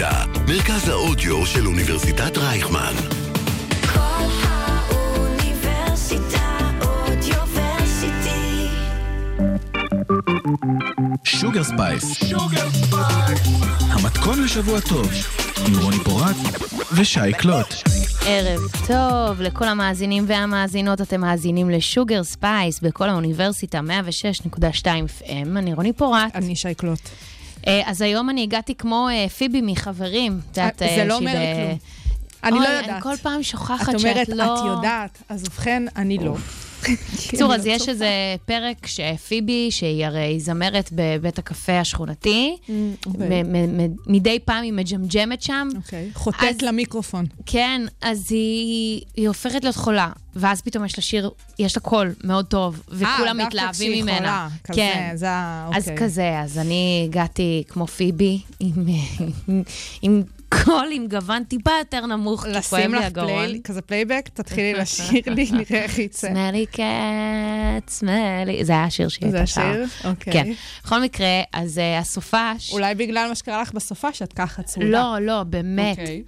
האודיוורסיטי, מרכז האודיו של אוניברסיטת רייכמן. כל האוניברסיטה אודיוורסיטי. Sugar Spice. המתכון לשבוע טוב, עם רוני פורט ושי קלוט. ערב טוב לכל המאזינים והמאזינות, אתם מאזינים ל Sugar Spice בכל האוניברסיטה 106.2 FM, אני רוני פורט. אני שי קלוט. אה, אז היום אני הגעתי כמו אה, פיבי מחברים. את יודעת, אה, זה לא אומר כלום. אני לא יודעת. אני כל פעם שוכחת את שאת אומרת, לא... את יודעת, אז ובכן, אני לא. בקיצור, אז לא יש. איזה פרק שפיבי, שהיא הרי זמרת בבית הקפה השכונתי, מ- מדי פעם היא מג'מג'מת שם. אוקיי. חוטאת למיקרופון. כן, אז היא, הופכת להיות חולה, ואז פתאום יש לה שיר, יש לה קול מאוד טוב, וכולם אה, דווקא מתלהבים כשהיא ממנה. חולה, כזה, כן. זה ה... אז אוקיי. כזה, אז אני הגעתי כמו פיבי, עם קול, עם גוון טיפה יותר נמוך, כי כואב לשים לי לך הגרון. פליי, כזה פלייבק, תתחילי לשיר לי, נראה איך יצא. סמלי קט, סמלי, זה היה השיר שהיא זה הייתה שרה. השיר? אוקיי. כן. בכל מקרה, אז uh, הסופש... אולי בגלל מה שקרה לך בסופה, שאת ככה צרודה. לא, לא, באמת. אוקיי.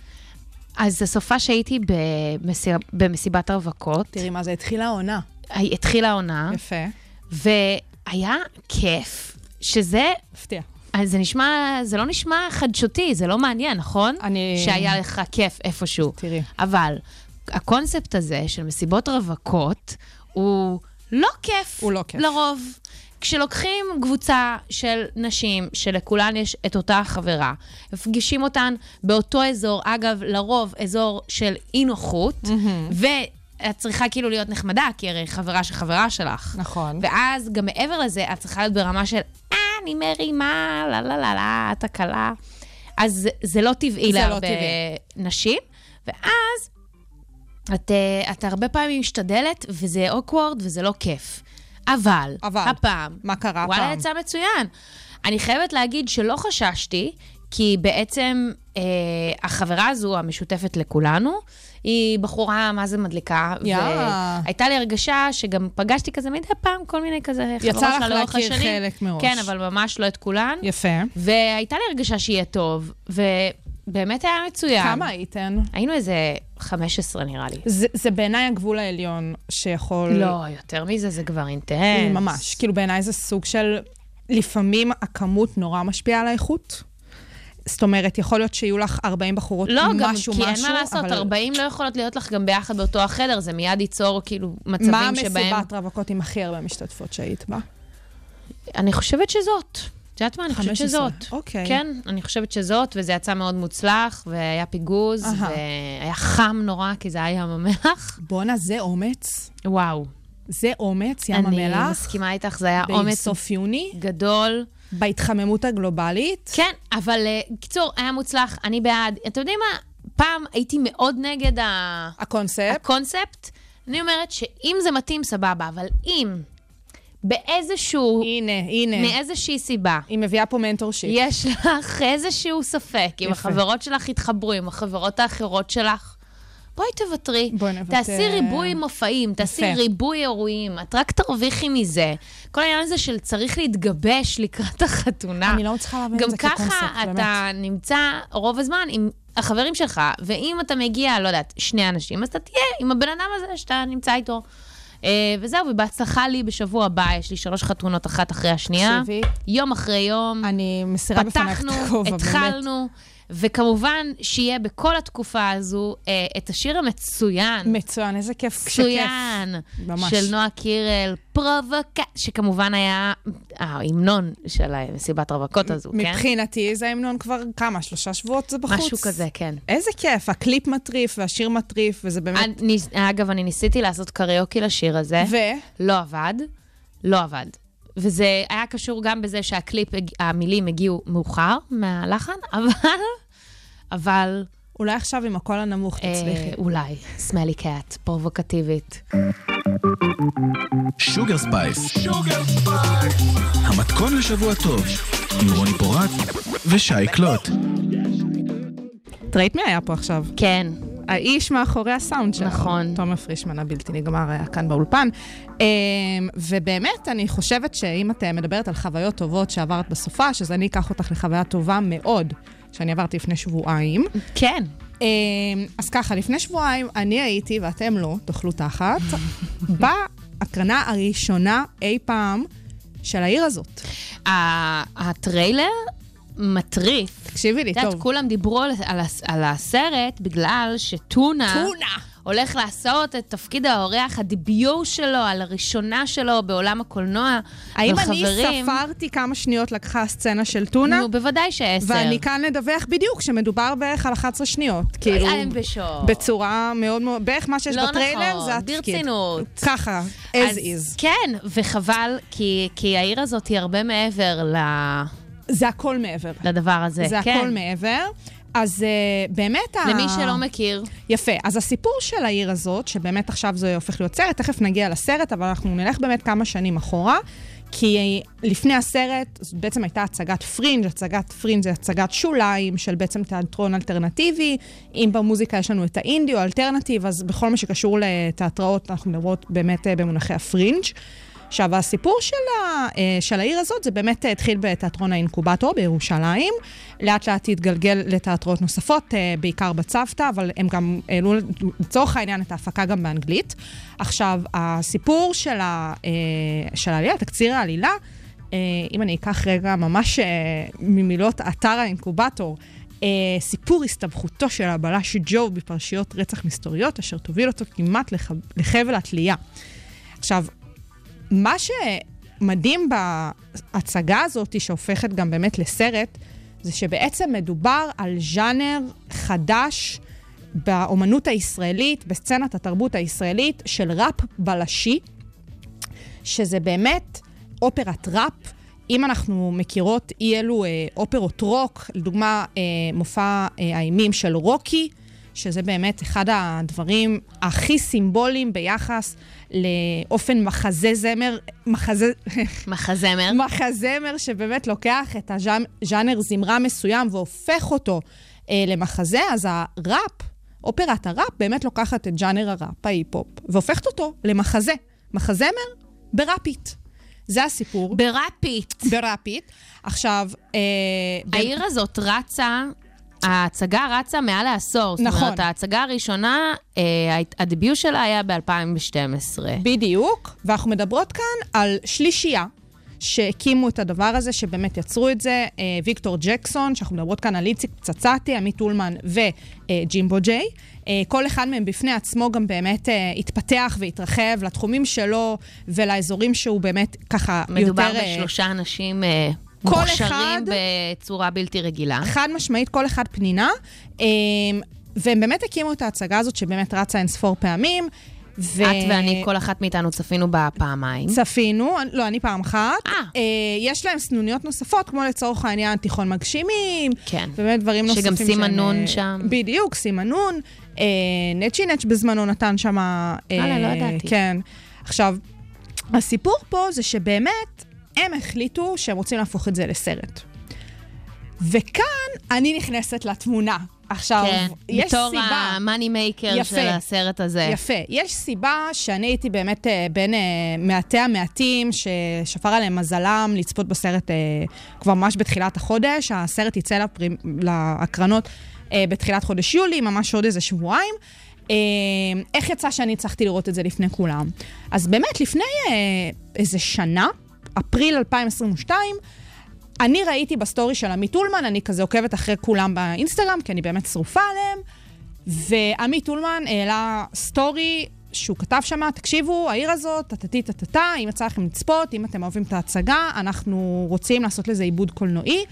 אז הסופש שהייתי במסי... במסיבת הרווקות, תראי מה זה, התחילה העונה. התחילה העונה, יפה. והיה כיף, שזה, מפתיע. אז זה נשמע, זה לא נשמע חדשותי, זה לא מעניין, נכון? אני- שהיה לך כיף איפשהו. תראי. אבל הקונספט הזה של מסיבות רווקות הוא לא כיף. הוא לא כיף. לרוב. כשלוקחים קבוצה של נשים שלכולן יש את אותה חברה, מפגישים אותן באותו אזור, אגב, לרוב אזור של אי נוחות, ואת צריכה כאילו להיות נחמדה, כי הרי חברה של חברה שלך. נכון. ואז גם מעבר לזה, את צריכה להיות ברמה של, אה, אני מרימה, לה לה לה לה, את הקלה. אז זה- לא טבעי לא להרבה טבעי. נשים, ואז את, אה, את הרבה פעמים משתדלת, וזה אוקוורד וזה לא כיף. אבל, אבל, הפעם, מה קרה וואלה, הפעם? יצא מצוין. אני חייבת להגיד שלא חששתי, כי בעצם אה, החברה הזו, המשותפת לכולנו, היא בחורה, מה זה מדליקה. יא. והייתה לי הרגשה שגם פגשתי כזה מדי פעם כל מיני כזה יצא חברות לך שלה לאורך להכיר השנים. חלק מראש. כן, אבל ממש לא את כולן. יפה. והייתה לי הרגשה שיהיה טוב, ובאמת היה מצוין. כמה הייתן? היינו איזה 15 נראה לי. זה, זה בעיניי הגבול העליון שיכול... לא, יותר מזה, זה כבר אינטנס. ממש. כאילו בעיניי זה סוג של... לפעמים הכמות נורא משפיעה על האיכות. זאת אומרת, יכול להיות שיהיו לך 40 בחורות לא, משהו גם משהו, כי אין מה לעשות, אבל 40 לא יכולות להיות לך גם ביחד באותו החדר, זה מיד ייצור כאילו מצבים מה שבהם... המסיבת רווקות עם הכי הרבה משתתפות שהיית בה? אני חושבת שזאת. את יודעת מה? אני חושבת 15. שזאת. אוקיי. כן, אני חושבת שזאת, וזה יצא מאוד מוצלח, והיה פיגוז, אהה. והיה חם נורא, כי זה היה ים המלח. בואנה, זה אומץ. וואו. זה אומץ, ים המלח. מסכימה איתך, זה היה אומץ בסוף יוני, גדול. בהתחממות הגלובלית. כן, אבל uh, קיצור, היה מוצלח, אני בעד. אתם יודעים מה? פעם הייתי מאוד נגד ה... הקונספט. הקונספט. אני אומרת שאם זה מתאים, סבבה, אבל אם באיזשהו, הנה, הנה. מאיזושהי סיבה, היא מביאה פה mentorship. יש לך איזשהו ספק, אם. החברות שלך יתחברו עם החברות האחרות שלך, בואי תוותרי. בואי נוותר. תעשי ריבוי מופעים, תעשי יפה. ריבוי אירועים, את רק תרוויחי מזה. כל העניין הזה של צריך להתגבש לקראת החתונה. אני לא מצליחה להבין את גם זה כקונספט, ככה באמת. אתה נמצא רוב הזמן עם החברים שלך, ואם אתה מגיע, לא יודעת, שני אנשים, אז אתה תהיה עם הבן אדם הזה שאתה נמצא איתו. אה, וזהו, ובהצלחה לי בשבוע הבא, יש לי שלוש חתונות אחת אחרי השנייה. תקשיבי. יום אחרי יום. אני מסירה בפנייך את פתחנו, הכובע, באמת. התחלנו, וכמובן שיהיה בכל התקופה הזו אה, את השיר המצוין. מצוין, איזה כיף. מצוין, ממש. של נועה קירל, פרובוקה, שכמובן היה ההמנון של מסיבת רווקות הזו, כן? מבחינתי זה ההמנון כבר כמה, שלושה שבועות זה בחוץ? משהו כזה, כן. איזה כיף, הקליפ מטריף והשיר מטריף, וזה באמת... אני, אגב, אני ניסיתי לעשות קריוקי לשיר הזה, ו? לא עבד, לא עבד. וזה היה קשור גם בזה שהקליפ, המילים הגיעו מאוחר מהלחן, אבל, אבל אולי עכשיו עם הקול הנמוך תצליחי. אה, אולי, Smelly Cat, פרובוקטיבית. Sugar Spice. המתכון לשבוע טוב, עם רוני פורט ושי קלוט. את ראית מי היה פה עכשיו? כן, האיש מאחורי הסאונד שלנו. נכון. תומר פרישמן הבלתי נגמר היה כאן באולפן. אמ, ובאמת, אני חושבת שאם את אה, מדברת על חוויות טובות שעברת בסופה, אז אני אקח אותך לחוויה טובה מאוד שאני עברתי לפני שבועיים. כן. אה, אז ככה, לפני שבועיים אני הייתי, ואתם לא, תאכלו תחת, בהקרנה הראשונה אי פעם של העיר הזאת. הטריילר מטריף. תקשיבי לי, את יודעת, טוב. כולם דיברו על, על, על הסרט בגלל שטונה... טונה. הולך לעשות את תפקיד האורח, הדיביור שלו, על הראשונה שלו בעולם הקולנוע. האם אני חברים, ספרתי כמה שניות לקחה הסצנה של טונה? נו, בוודאי שעשר. ואני כאן לדווח בדיוק שמדובר בערך על 11 שניות. כאילו, אני בשוק. בצורה מאוד מאוד, בערך מה שיש לא בטריילר נכון, זה התפקיד. ברצינות. ככה, as אז is. כן, וחבל, כי, כי העיר הזאת היא הרבה מעבר ל, זה הכל מעבר. לדבר הזה. זה כן. הכל מעבר. אז uh, באמת... ה- למי שלא מכיר, יפה. אז הסיפור של העיר הזאת, שבאמת עכשיו זה הופך להיות סרט, תכף נגיע לסרט, אבל אנחנו נלך באמת כמה שנים אחורה. כי לפני הסרט, בעצם הייתה הצגת פרינג', הצגת פרינג' זה הצגת שוליים של בעצם תיאטרון אלטרנטיבי. אם במוזיקה יש לנו את האינדי או האלטרנטיב, אז בכל מה שקשור לתיאטראות, אנחנו מדברות באמת אה, במונחי הפרינג'. עכשיו, הסיפור של, ה, אה, של העיר הזאת, זה באמת התחיל בתיאטרון האינקובטור בירושלים. לאט לאט התגלגל לתיאטראות נוספות, אה, בעיקר בצוותא, אבל הם גם העלו לצורך העניין את ההפקה גם באנגלית. עכשיו, הסיפור של, ה, אה, של העלילה, תקציר העלילה, אם אני אקח רגע ממש ממילות אתר האינקובטור, אה, סיפור הסתבכותו של הבלש ג'ו בפרשיות רצח מסתוריות, אשר תוביל אותו כמעט לח... לחבל התלייה. עכשיו, מה שמדהים בהצגה הזאת, שהופכת גם באמת לסרט, זה שבעצם מדובר על ז'אנר חדש באומנות הישראלית, בסצנת התרבות הישראלית, של ראפ בלשי, שזה באמת אופרת ראפ. אם אנחנו מכירות אי אלו אה, אופרות רוק, לדוגמה אה, מופע אה, האימים של רוקי, שזה באמת אחד הדברים הכי סימבוליים ביחס לאופן מחזה זמר, מחזה, מחזמר. מחזמר שבאמת לוקח את הז'אנר זמרה מסוים והופך אותו אה, למחזה, אז הראפ, אופרת הראפ, באמת לוקחת את ז'אנר הראפ, ההיפ-הופ, והופכת אותו למחזה. מחזמר בראפית. זה הסיפור. בראפית. בראפית. עכשיו, אה, ב- העיר הזאת רצה, ההצגה רצה מעל לעשור. זאת נכון. אומרת, ההצגה הראשונה, אה, הדביוט שלה היה ב-2012. בדיוק, ואנחנו מדברות כאן על שלישייה שהקימו את הדבר הזה, שבאמת יצרו את זה, אה, ויקטור ג'קסון, שאנחנו מדברות כאן על איציק פצצתי, עמית אולמן וג'ימבו ג'יי. אה, כל אחד מהם בפני עצמו גם באמת התפתח והתרחב לתחומים שלו ולאזורים שהוא באמת ככה יותר... מדובר בשלושה אנשים אה, כל מוכשרים אחד- בצורה בלתי רגילה. חד משמעית, כל אחד פנינה. אה, והם באמת הקימו את ההצגה הזאת, שבאמת רצה אין ספור פעמים. ו... את ואני, כל אחת מאיתנו צפינו בה פעמיים. צפינו, לא, אני פעם אחת. אה. אה, יש להם סנוניות נוספות, כמו לצורך העניין תיכון מגשימים. כן. באמת דברים שגם נוספים. סימה שהם, נון אה, שם. בדיוק, סימה נון. אה, נצ'י נץ' בזמנו נתן שם... אה, וואלה, לא ידעתי. כן. עכשיו, הסיפור פה זה שבאמת הם החליטו שהם רוצים להפוך את זה לסרט. וכאן אני נכנסת לתמונה. עכשיו, כן, יש בתור סיבה... המאני מייקר. של הסרט הזה. יפה. יש סיבה שאני הייתי באמת אה, בין אה, מעטי המעטים ששפר עליהם מזלם לצפות בסרט אה, כבר ממש בתחילת החודש. הסרט יצא לפרימ... להקרנות אה, בתחילת חודש יולי, ממש עוד איזה שבועיים. אה, איך יצא שאני הצלחתי לראות את זה לפני כולם? אז באמת, לפני אה, איזה שנה, אפריל 2022, אני ראיתי בסטורי של עמית אולמן, אני כזה עוקבת אחרי כולם באינסטגרם, כי אני באמת שרופה עליהם, ועמית אולמן העלה סטורי שהוא כתב שמה, תקשיבו, העיר הזאת, טטטי טטטה, אם יצא לכם לצפות, אם אתם אוהבים את ההצגה, אנחנו רוצים לעשות לזה עיבוד קולנועי.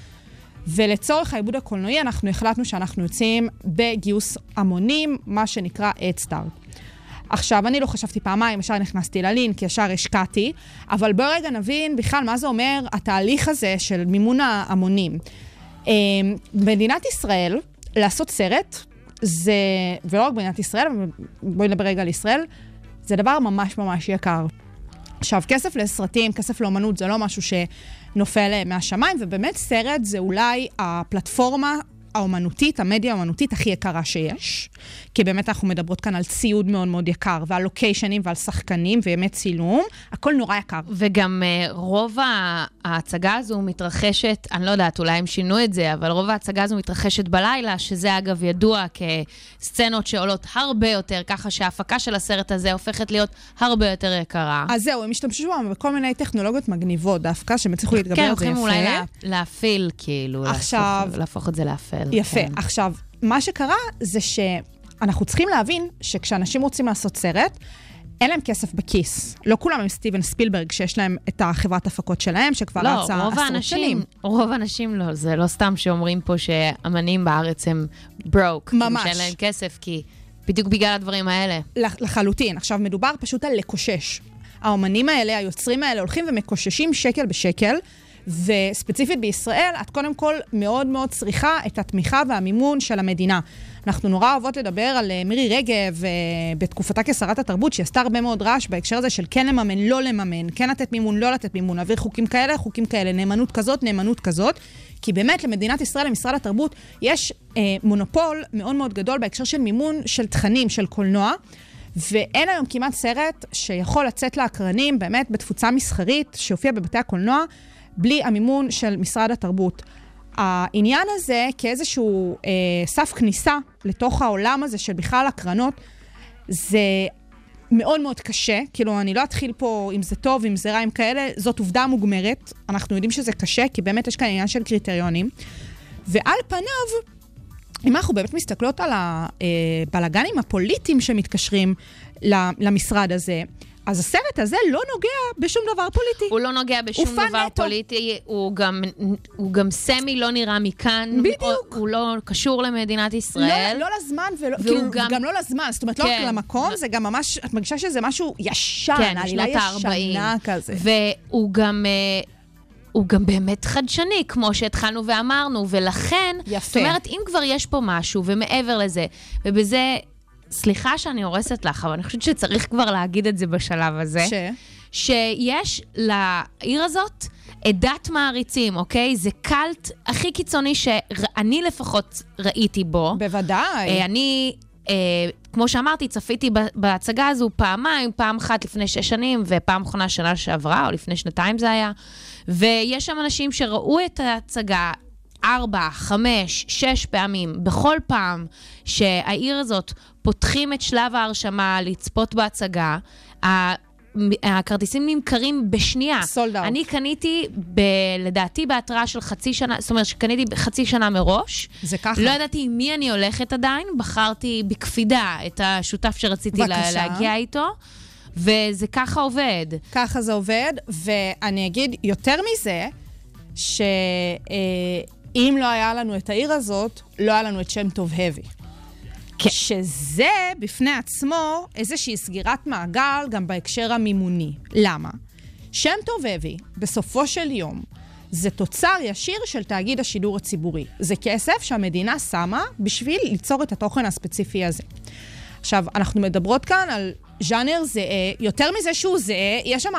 ולצורך העיבוד הקולנועי אנחנו החלטנו שאנחנו יוצאים בגיוס המונים, מה שנקרא Start. עכשיו, אני לא חשבתי פעמיים, ישר נכנסתי ללינק, ישר השקעתי, אבל בואו רגע נבין בכלל מה זה אומר התהליך הזה של מימון ההמונים. אה, במדינת ישראל, לעשות סרט, זה, ולא רק במדינת ישראל, בואי נדבר רגע על ישראל, זה דבר ממש ממש יקר. עכשיו, כסף לסרטים, כסף לאומנות, זה לא משהו שנופל אה, מהשמיים, ובאמת סרט זה אולי הפלטפורמה האומנותית, המדיה האומנותית הכי יקרה שיש, כי באמת אנחנו מדברות כאן על ציוד מאוד מאוד יקר, ועל לוקיישנים ועל שחקנים וימי צילום, הכל נורא יקר. וגם אה, רוב ההצגה הזו מתרחשת, אני לא יודעת, אולי הם שינו את זה, אבל רוב ההצגה הזו מתרחשת בלילה, שזה אגב ידוע כסצנות שעולות הרבה יותר, ככה שההפקה של הסרט הזה הופכת להיות הרבה יותר יקרה. אז זהו, הם השתמשו בכל מיני טכנולוגיות מגניבות דווקא, שהם הצליחו להתגבר כן, על זה יפה. הולכים אולי לה, להפעיל, כאילו, עכשיו- להפוך, להפוך את זה לאפל. יפה. כן. עכשיו, מה שקרה זה שאנחנו צריכים להבין שכשאנשים רוצים לעשות סרט, אין להם כסף בכיס. לא כולם הם סטיבן ספילברג, שיש להם את החברת הפקות שלהם, שכבר לא, רצה עשרות האנשים, שנים. רוב האנשים לא, זה לא סתם שאומרים פה שאמנים בארץ הם ברוק. ממש. שאין להם כסף, כי בדיוק בגלל הדברים האלה. לח- לחלוטין. עכשיו, מדובר פשוט על לקושש. האומנים האלה, היוצרים האלה, הולכים ומקוששים שקל בשקל, וספציפית בישראל, את קודם כל מאוד מאוד צריכה את התמיכה והמימון של המדינה. אנחנו נורא אוהבות לדבר על אה, מירי רגב אה, בתקופתה כשרת התרבות, שהיא עשתה הרבה מאוד רעש בהקשר הזה של כן לממן, לא לממן, כן לתת מימון, לא לתת מימון, להעביר חוקים כאלה, חוקים כאלה, נאמנות כזאת, נאמנות כזאת. כי באמת למדינת ישראל, למשרד התרבות, יש אה, מונופול מאוד מאוד גדול בהקשר של מימון של תכנים, של קולנוע. ואין היום כמעט סרט שיכול לצאת לאקרנים, באמת בתפוצה מסחרית, שיופיע בבתי הקולנוע, בלי המימון של משרד התרבות. העניין הזה כאיזשהו אה, סף כניסה לתוך העולם הזה של בכלל הקרנות, זה מאוד מאוד קשה. כאילו, אני לא אתחיל פה אם זה טוב, אם זה רע, אם כאלה, זאת עובדה מוגמרת. אנחנו יודעים שזה קשה, כי באמת יש כאן עניין של קריטריונים. ועל פניו, אם אנחנו באמת מסתכלות על הבלגנים הפוליטיים שמתקשרים למשרד הזה, אז הסרט הזה לא נוגע בשום דבר פוליטי. הוא לא נוגע בשום דבר נטו. פוליטי, הוא גם, הוא גם סמי לא נראה מכאן. בדיוק. הוא, הוא לא קשור למדינת ישראל. לא, לא לזמן, ולא, כאילו, גם- גם... לא לזמן, זאת אומרת, לא כן. רק למקום, זה גם ממש, את מרגישה שזה משהו ישן, כן, עלילה משנות ה-40. ישנה כזה. והוא גם... אה, הוא גם באמת חדשני, כמו שהתחלנו ואמרנו, ולכן, יפה. זאת אומרת, אם כבר יש פה משהו, ומעבר לזה, ובזה, סליחה שאני הורסת לך, אבל אני חושבת שצריך כבר להגיד את זה בשלב הזה. ש? שיש לעיר הזאת עדת מעריצים, אוקיי? זה קאלט הכי קיצוני שאני לפחות ראיתי בו. בוודאי. אה, אני, אה, כמו שאמרתי, צפיתי בהצגה הזו פעמיים, פעם אחת לפני שש שנים, ופעם אחרונה שנה שעברה, או לפני שנתיים זה היה. ויש שם אנשים שראו את ההצגה ארבע, חמש, שש פעמים, בכל פעם שהעיר הזאת פותחים את שלב ההרשמה לצפות בהצגה, הכרטיסים נמכרים בשנייה. Sold out. אני קניתי, ב, לדעתי, בהתראה של חצי שנה, זאת אומרת שקניתי חצי שנה מראש. זה ככה. לא ידעתי עם מי אני הולכת עדיין, בחרתי בקפידה את השותף שרציתי לה. להגיע איתו, וזה ככה עובד. ככה זה עובד, ואני אגיד יותר מזה, שאם לא היה לנו את העיר הזאת, לא היה לנו את שם טוב הבי. כן. שזה בפני עצמו איזושהי סגירת מעגל גם בהקשר המימוני. למה? שם טוב הבי, בסופו של יום, זה תוצר ישיר של תאגיד השידור הציבורי. זה כסף שהמדינה שמה בשביל ליצור את התוכן הספציפי הזה. עכשיו, אנחנו מדברות כאן על ז'אנר זהה, יותר מזה שהוא זהה, יש שם...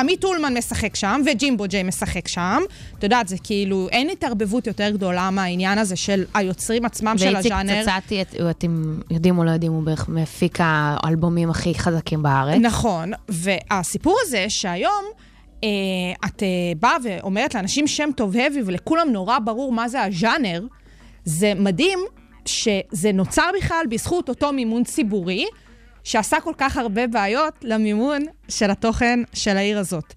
עמית אולמן משחק שם, וג'ימבו ג'יי משחק שם. את יודעת, זה כאילו, אין התערבבות יותר גדולה מהעניין הזה של היוצרים עצמם של ואיציק הז'אנר. צצתי, את- אתם יודעים או לא יודעים, הוא בערך מפיק האלבומים הכי חזקים בארץ. נכון, והסיפור הזה שהיום אה, את אה, באה ואומרת לאנשים שם טוב הבי ולכולם נורא ברור מה זה הז'אנר, זה מדהים שזה נוצר בכלל בזכות אותו מימון ציבורי, שעשה כל כך הרבה בעיות למימון של התוכן של העיר הזאת.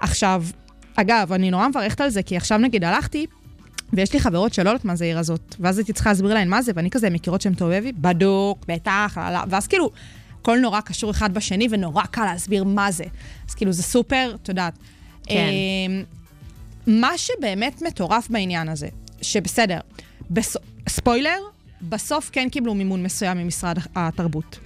עכשיו, אגב, אני נורא מברכת על זה, כי עכשיו נגיד הלכתי, ויש לי חברות שלא יודעות מה זה העיר הזאת, ואז הייתי צריכה להסביר להן מה זה, ואני כזה מכירות טוב הבי, בדוק, בטח, לא, ואז כאילו, הכל נורא קשור אחד בשני, ונורא קל להסביר מה זה. אז כאילו, זה סופר, את יודעת. כן. אמ, מה שבאמת מטורף בעניין הזה, שבסדר, בס... ספוילר, בסוף כן קיבלו מימון מסוים ממשרד התרבות.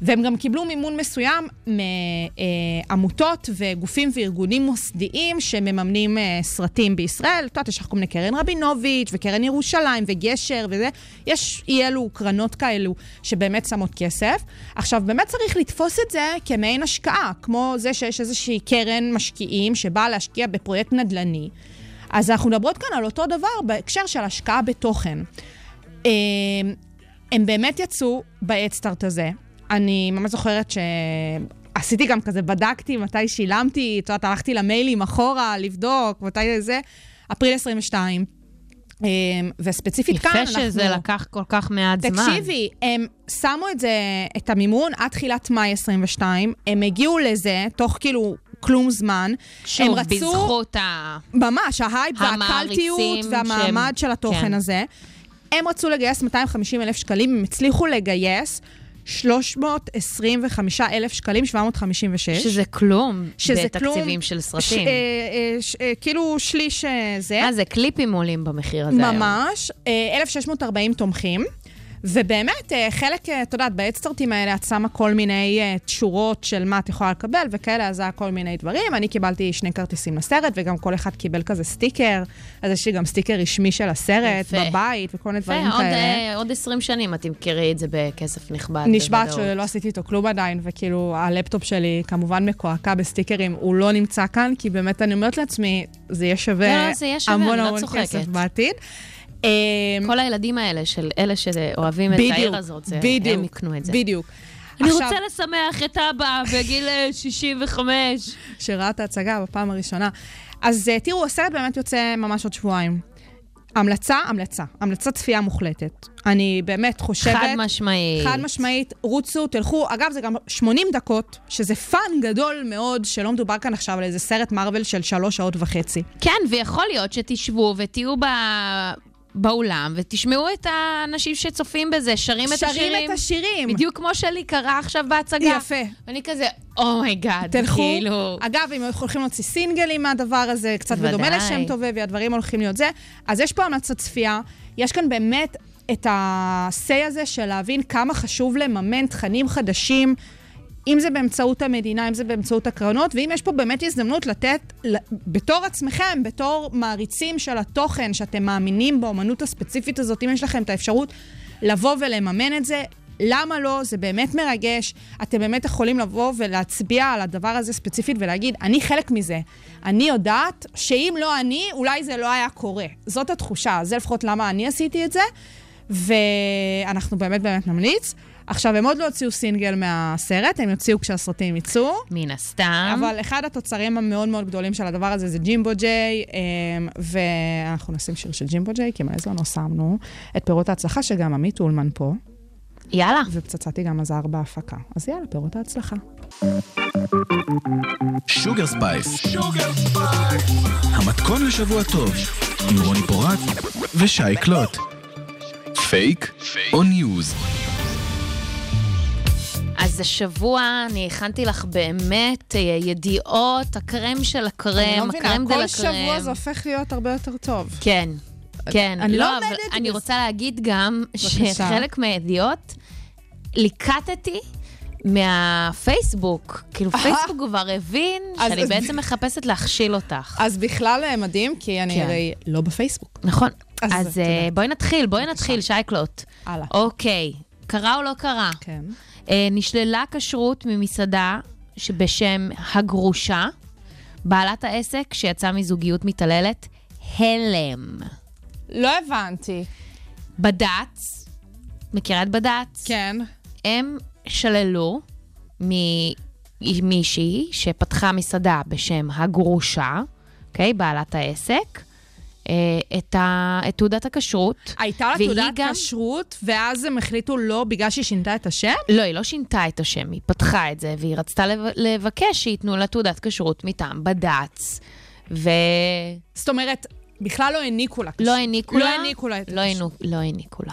והם גם קיבלו מימון מסוים מעמותות וגופים וארגונים מוסדיים שמממנים אה, סרטים בישראל. את יודעת, יש לך כל מיני קרן רבינוביץ' וקרן ירושלים וגשר וזה. יש אי אלו קרנות כאלו שבאמת שמות כסף. עכשיו, באמת צריך לתפוס את זה כמעין השקעה, כמו זה שיש איזושהי קרן משקיעים שבאה להשקיע בפרויקט נדל"ני. אז אנחנו מדברות כאן על אותו דבר בהקשר של השקעה בתוכן. אה, הם באמת יצאו באדסטארט הזה. אני ממש זוכרת שעשיתי גם כזה, בדקתי מתי שילמתי, את יודעת, הלכתי למיילים אחורה לבדוק, מתי זה, אפריל 22. אה, וספציפית כאן יפה אנחנו... שזה לקח כל כך מעט זמן. תקשיבי, הם שמו את זה, את המימון עד תחילת מאי 22, הם הגיעו לזה תוך כאילו כלום זמן. שוב, הם רצו, בזכות ה... ממש, ההייפ והקלטיות והמעמד שהם- של התוכן כן. הזה. הם רצו לגייס 250 אלף שקלים, הם הצליחו לגייס 325 אלף שקלים, 756. שזה כלום שזה כלום. בתקציבים של ש, סרטים. אה, אה, ש, אה, כאילו שליש אה, זה. אה, זה קליפים עולים במחיר הזה היום. ממש, אה, 1,640 תומכים. ובאמת, אה, חלק, אה, את יודעת, בהדסטארטים האלה את שמה כל מיני אה, תשורות של מה את יכולה לקבל וכאלה, אז היה כל מיני דברים. אני קיבלתי שני כרטיסים לסרט, וגם כל אחד קיבל כזה סטיקר. אז יש לי גם סטיקר רשמי של הסרט, יפה. בבית, וכל מיני דברים עוד, כאלה. אה, עוד 20 שנים את תמכרי את זה בכסף נכבד. נשבעת. שלא עשיתי איתו כלום עדיין, וכאילו הלפטופ שלי כמובן מקועקע בסטיקרים, הוא לא נמצא כאן, כי באמת אני אומרת לעצמי, זה יהיה שווה לא, לא, זה יהיה שווה, המון לא המון צוחקת. כסף בעתיד. אה, כל הילדים האלה, של אלה שאוהבים את העיר הזאת, זה, בדיוק, הם יקנו את זה. בדיוק. אני עכשיו- רוצה לשמח את אבא בגיל אה, 65. שראה את ההצגה בפעם הראשונה. אז אה, תראו, הסרט באמת יוצא ממש עוד שבועיים. המלצה, המלצה. המלצת צפייה מוחלטת. אני באמת חושבת... חד משמעית. חד משמעית, רוצו, תלכו. אגב, זה גם 80 דקות, שזה fun גדול מאוד, שלא מדובר כאן עכשיו על איזה סרט מארוול של שלוש שעות וחצי. כן, ויכול להיות שתשבו ותהיו ב... באולם ותשמעו את האנשים שצופים בזה, שרים את השירים. שרים את השירים. בדיוק כמו שלי קרה עכשיו בהצגה. יפה. ואני כזה, oh my God, תלכו. כאילו... אגב, אם הולכים להוציא סינגלים מהדבר הזה, קצת ודאי. בדומה לשם טובה, והדברים הולכים להיות זה. אז יש פה המלצת צפייה. יש כאן באמת את ה-say הזה של להבין כמה חשוב לממן תכנים חדשים, אם זה באמצעות המדינה, אם זה באמצעות הקרנות, ואם יש פה באמת הזדמנות לתת, בתור עצמכם, בתור מעריצים של התוכן, שאתם מאמינים באומנות הספציפית הזאת, אם יש לכם את האפשרות לבוא ולממן את זה, למה לא? זה באמת מרגש. אתם באמת יכולים לבוא ולהצביע על הדבר הזה ספציפית ולהגיד, אני חלק מזה. אני יודעת שאם לא אני, אולי זה לא היה קורה. זאת התחושה, זה לפחות למה אני עשיתי את זה, ואנחנו באמת באמת נמליץ. עכשיו, הם עוד לא הוציאו סינגל מהסרט, הם יוציאו כשהסרטים יצאו. מן הסתם. אבל אחד התוצרים המאוד מאוד גדולים של הדבר הזה זה ג'ימבו ג'יי, אמ, ואנחנו נשים שיר של ג'ימבו ג'יי, כי מלא לא שמנו את פירות ההצלחה, שגם עמית אולמן פה, יאללה. ופצצתי גם עזר בהפקה. אז יאללה, פירות ההצלחה. שוגר ספייס. המתכון לשבוע טוב, עם רוני פורט ושי קלוט. פייק או ניוז. אז השבוע אני הכנתי לך באמת אה, ידיעות, הקרם של אני הקרם, לא מבינה, ה crème de כל שבוע la crème. זה הופך להיות הרבה יותר טוב. כן, כן. אני לא אבל עומדת אני. רוצה להגיד גם בבקשה. שחלק מהידיעות ליקטתי מהפייסבוק. כאילו, פייסבוק כבר הבין שאני בעצם מחפשת להכשיל אותך. אז בכלל אה, מדהים, כי אני כן. הרי לא בפייסבוק. נכון. אז אה. בואי נתחיל, בואי נתחיל, שייקלוט. הלאה. אוקיי, קרה או לא קרה? כן. אה, נשללה כשרות ממסעדה שבשם הגרושה, בעלת העסק שיצאה מזוגיות מתעללת, הלם. לא הבנתי. בד"ץ, מכירה את בד"ץ? כן. הם שללו ממישהי שפתחה מסעדה בשם הגרושה, אוקיי? בעלת העסק, את, ה, את תעודת הכשרות. הייתה לה תעודת גם- כשרות, ואז הם החליטו לא בגלל שהיא שינתה את השם? לא, היא לא שינתה את השם, היא פתחה את זה, והיא רצתה לב- לבקש שייתנו לה תעודת כשרות מטעם בד"ץ. ולא זאת אומרת, בכלל לא העניקו לה כשרות. העניקו לה. לא העניקו לה את לא לא העניקו לה.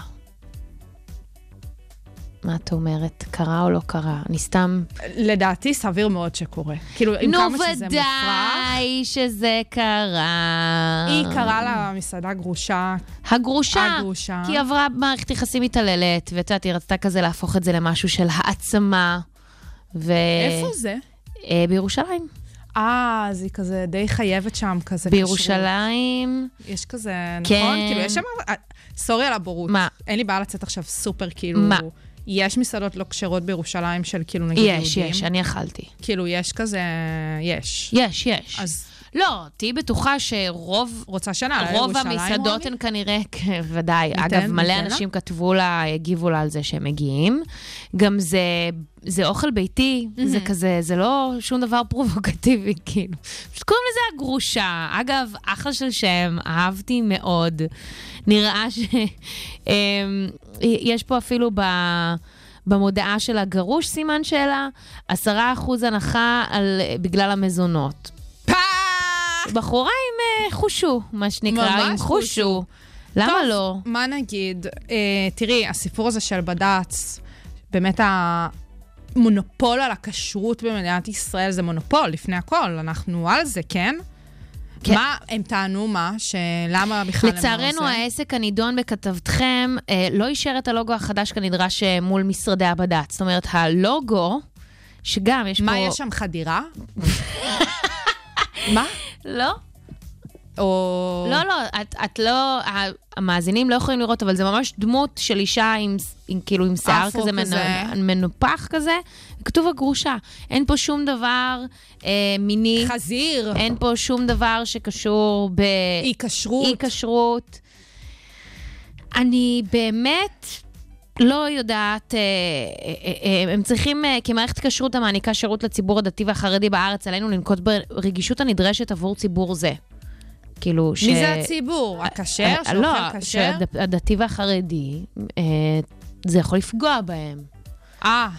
מה את אומרת? קרה או לא קרה? אני סתם... לדעתי סביר מאוד שקורה. כאילו, עם נו, כמה שזה מופרך. ודאי שזה קרה. היא קראה לה מסעדה גרושה. הגרושה. הגרושה. כי היא עברה מערכת יחסים מתעללת, ואת יודעת, היא רצתה כזה להפוך את זה למשהו של העצמה. ו... איפה זה? אה, בירושלים. אה, אז היא כזה די חייבת שם, כזה בירושלים. כשרות. יש כזה, כן. נכון? כאילו, יש שם... אה, סורי על הבורות. מה? אין לי בעיה לצאת עכשיו סופר, כאילו... מה? יש מסעדות לא כשרות בירושלים של כאילו נגיד יהודים? יש, יש, אני אכלתי. כאילו, יש כזה... יש. יש, יש. אז לא, תהיי בטוחה שרוב... רוצה שנה, רוב המסעדות? הן כנראה, כן, ודאי. אגב, מלא? אנשים כתבו לה, הגיבו לה על זה שהם מגיעים. גם זה, זה אוכל ביתי, זה כזה, זה לא שום דבר פרובוקטיבי, כאילו. פשוט קוראים לזה הגרושה. אגב, אחלה של שם, אהבתי מאוד. נראה שיש פה אפילו ב... במודעה של הגרוש, סימן שאלה, 10% הנחה על, בגלל המזונות. בחורה עם אה, חושו, מה שנקרא, עם חושו. למה טוב, לא? מה נגיד? אה, תראי, הסיפור הזה של בד"ץ, באמת המונופול על הכשרות במדינת ישראל זה מונופול, לפני הכל. אנחנו על זה, כן? כן. מה, הם טענו מה? שלמה בכלל הם לא לצערנו? העסק הנידון בכתבתכם אה, לא אישר את הלוגו החדש כנדרש אה, מול משרדי הבד"ץ. זאת אומרת, הלוגו, שגם יש מה, פה... יש שם חדירה? מה? לא, או... לא, לא, את, את לא... המאזינים לא יכולים לראות, אבל זה ממש דמות של אישה עם, עם כאילו עם שיער כזה, כזה. מנ- מנופח כזה, כתוב הגרושה. אין פה שום דבר אה, מיני, חזיר. אין פה שום דבר שקשור ב... אי כשרות. אי כשרות. אני באמת לא יודעת, אה, אה, אה, הם צריכים, כמערכת כשרות המעניקה שירות לציבור הדתי והחרדי בארץ, עלינו לנקוט ברגישות הנדרשת עבור ציבור זה. כאילו, ש... מי זה הציבור? הכשר? שאוכל לא, כשר? שהדתי והחרדי, זה יכול לפגוע בהם. אה,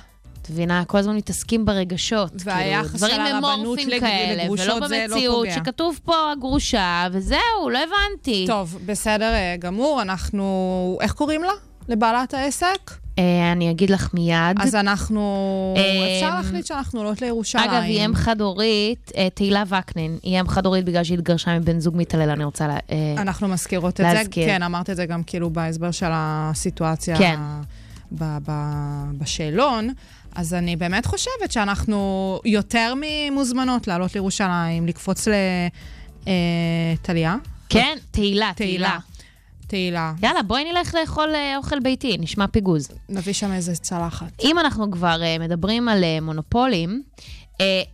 את מבינה? כל הזמן מתעסקים ברגשות. והיחס כאילו, דברים של הרבנות כאלה, לגרושות ולא זה לא במציאות, פוגע. שכתוב פה הגרושה, וזהו, לא הבנתי. טוב, בסדר גמור. אנחנו... איך קוראים לה? לבעלת העסק? אה, אני אגיד לך מיד. אז אנחנו... אה, אפשר להחליט שאנחנו עולות לירושלים. אגב, היא אם חד-הורית, אה, תהילה וקנין, היא אם חד-הורית בגלל שהיא התגרשה מבן זוג מתעלל, אני רוצה לה... אה, אנחנו מזכירות את להזכיר. זה. כן, אמרת את זה גם כאילו בהסבר של הסיטואציה כן. בשאלון. אז אני באמת חושבת שאנחנו יותר ממוזמנות לעלות לירושלים, לקפוץ לטליה. כן, תהילה, תהילה. תהילה. יאללה, בואי נלך לאכול אה, אוכל ביתי, נשמע פיגוז. נביא שם איזה צלחת. אם אנחנו כבר אה, מדברים על אה, מונופולים,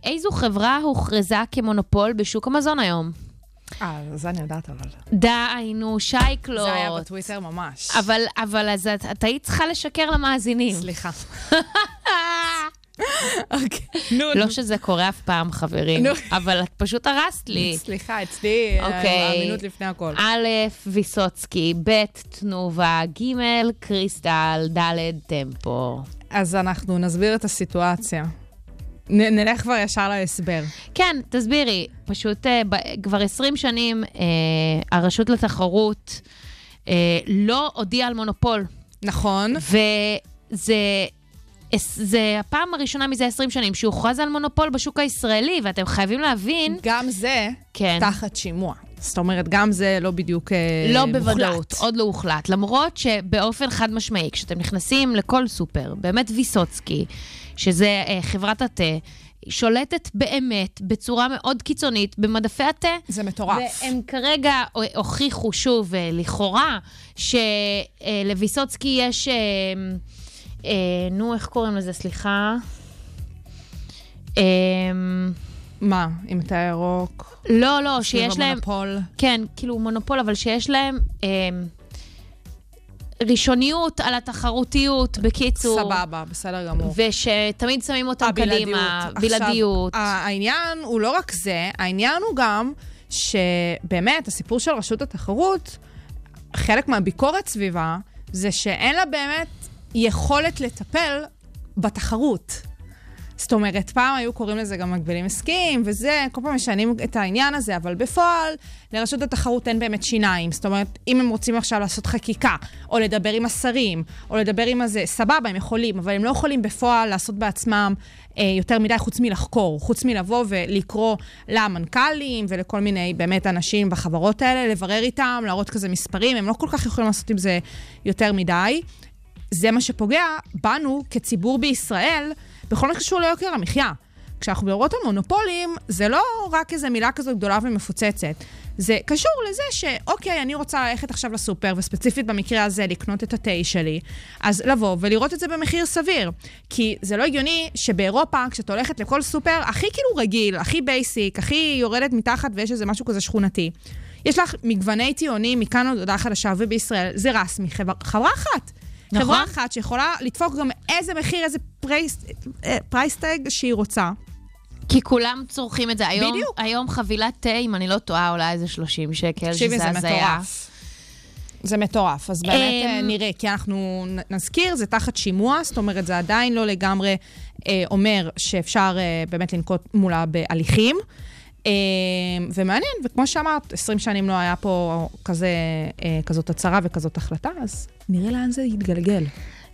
איזו חברה הוכרזה כמונופול בשוק המזון היום? אה, זה אני יודעת, אבל... די, נו, שייקלוט. זה היה בטוויטר ממש. אבל, אבל אז את, את היית צריכה לשקר למאזינים. סליחה. אוקיי. לא שזה קורה אף פעם, חברים. אבל את פשוט הרסת לי. סליחה, אצלי אוקיי. אה, האמינות לפני הכל. א', ויסוצקי, ב', תנובה, ג', קריסטל, ד', טמפו. אז אנחנו נסביר את הסיטואציה. נ- נלך כבר ישר להסבר. כן, תסבירי. פשוט אה, ב- כבר 20 שנים אה, הרשות לתחרות אה, לא הודיעה על מונופול. נכון. וזה זה הפעם הראשונה מזה 20 שנים שהוכרז על מונופול בשוק הישראלי, ואתם חייבים להבין, גם זה כן. תחת שימוע. זאת אומרת, גם זה לא בדיוק אה, לא מוחלט. בוודאות, עוד לא הוחלט. למרות שבאופן חד משמעי, כשאתם נכנסים לכל סופר, באמת ויסוצקי, שזה אה, חברת התה, שולטת באמת בצורה מאוד קיצונית במדפי התה. זה מטורף. והם כרגע הוכיחו שוב, אה, לכאורה, שלוויסוצקי יש... אה, אה, נו, איך קוראים לזה? סליחה. אה, מה, עם תא ירוק? לא, לא, שיש להם... המונופול? כן, כאילו מונופול, אבל שיש להם אה, ראשוניות על התחרותיות, בקיצור. סבבה, בסדר גמור. ושתמיד שמים אותם הבלעדיות. קדימה, עכשיו, בלעדיות. ה- העניין הוא לא רק זה, העניין הוא גם שבאמת, הסיפור של רשות התחרות, חלק מהביקורת סביבה, זה שאין לה באמת יכולת לטפל בתחרות. זאת אומרת, פעם היו קוראים לזה גם מגבילים עסקיים, וזה, כל פעם משנים את העניין הזה, אבל בפועל, לרשות התחרות אין באמת שיניים. זאת אומרת, אם הם רוצים עכשיו לעשות חקיקה, או לדבר עם השרים, או לדבר עם הזה, סבבה, הם יכולים, אבל הם לא יכולים בפועל לעשות בעצמם אה, יותר מדי חוץ מלחקור, חוץ מלבוא ולקרוא למנכ"לים ולכל מיני באמת אנשים בחברות האלה, לברר איתם, להראות כזה מספרים, הם לא כל כך יכולים לעשות עם זה יותר מדי. זה מה שפוגע בנו כציבור בישראל, בכל מה שקשור ליוקר המחיה. כשאנחנו מדברות על מונופולים, זה לא רק איזו מילה כזו גדולה ומפוצצת. זה קשור לזה שאוקיי, אני רוצה ללכת עכשיו לסופר, וספציפית במקרה הזה לקנות את התה שלי, אז לבוא ולראות את זה במחיר סביר. כי זה לא הגיוני שבאירופה, כשאת הולכת לכל סופר הכי כאילו רגיל, הכי basic, הכי יורדת מתחת ויש איזה משהו כזה שכונתי. יש לך מגווני טעמים מכאן עד הודעה חדשה, ובישראל זה חברה, חברה אחת. נכון. חברה אחת שיכולה לדפוק גם איזה מחיר, איזה price, אה, פרייסטג שהיא רוצה. כי כולם צורכים את זה. היום, בדיוק. היום חבילת תה, אם אני לא טועה, עולה איזה 30 שקל, תקשיבי, שזה זה הזיה. מטורף. זה מטורף, אז באמת אמ, אה, נראה, כי אנחנו נזכיר, זה תחת שימוע, זאת אומרת, זה עדיין לא לגמרי אה, אומר שאפשר אה, באמת לנקוט מולה בהליכים. אה, ומעניין, וכמו שאמרת, 20 שנים לא היה פה כזה, אה, כזאת הצהרה וכזאת החלטה, אז נראה לאן זה יתגלגל.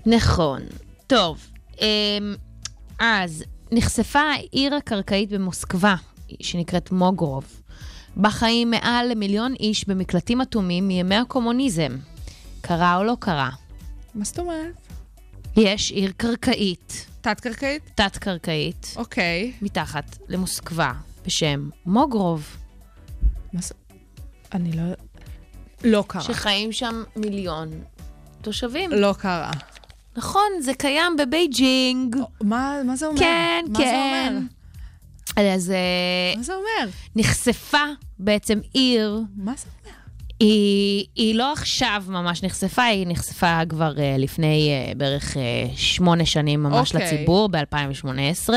נכון. טוב, אמ, אז נחשפה העיר הקרקעית במוסקבה, שנקראת מוגרוב. בה חיים מעל למיליון איש במקלטים אטומים מימי הקומוניזם. קרה או לא קרה? מה זאת אומרת? יש עיר קרקעית, תת-קרקעית? תת-קרקעית, אוקיי. מתחת למוסקבה, בשם מוגרוב, מה זה? אני לא... לא קרה. שחיים שם מיליון תושבים. לא קרה. נכון, זה קיים בבייג'ינג. מה, מה זה אומר? כן, מה כן. זה אומר? אז אה, מה זה אומר? נחשפה בעצם עיר, מה זה אומר? היא, היא לא עכשיו ממש נחשפה, היא נחשפה כבר uh, לפני uh, בערך uh, שמונה שנים ממש אוקיי. לציבור, ב-2018, uh,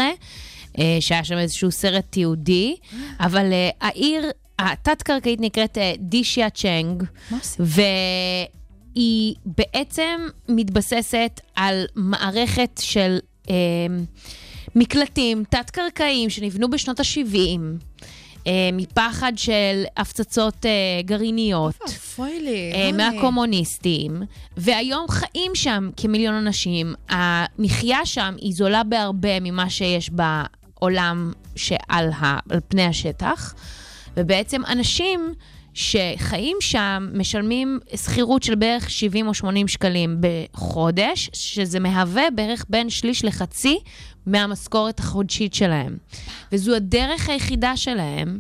שהיה שם איזשהו סרט תיעודי, אבל uh, העיר התת-קרקעית נקראת uh, דישיה צ'נג, מה? והיא בעצם מתבססת על מערכת של אה, מקלטים תת-קרקעיים שנבנו בשנות ה-70, אה, מפחד של הפצצות אה, גרעיניות. אוי לי, אה. מהקומוניסטים, והיום חיים שם כמיליון אנשים. המחיה שם היא זולה בהרבה ממה שיש בעולם שעל ה, על פני השטח, ובעצם אנשים שחיים שם משלמים שכירות של בערך 70 או 80 שקלים בחודש, שזה מהווה בערך בין שליש לחצי מהמשכורת החודשית שלהם. וזו הדרך היחידה שלהם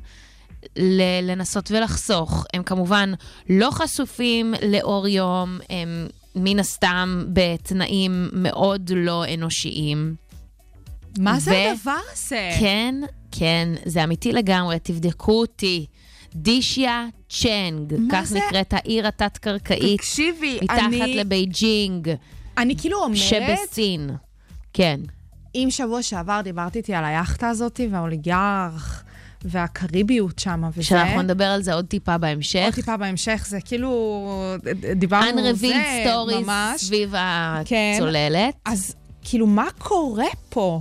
לנסות ולחסוך. הם כמובן לא חשופים לאור יום, הם מן הסתם בתנאים מאוד לא אנושיים. מה זה ו- הדבר הזה? כן, כן, זה אמיתי לגמרי, תבדקו אותי. דישיה צ'נג, כך זה? נקראת העיר התת-קרקעית, תקשיבי, מתחת אני, לבייג'ינג אני כאילו אומרת, שבסין. כן. אם שבוע שעבר דיברת איתי על היאכטה הזאת והאוליגרך והקריביות שם וזה, שאנחנו נדבר על זה עוד טיפה בהמשך. עוד טיפה בהמשך, זה כאילו, דיברנו על זה Unrevealed stories ממש. סביב כן. הצוללת. אז כאילו, מה קורה פה?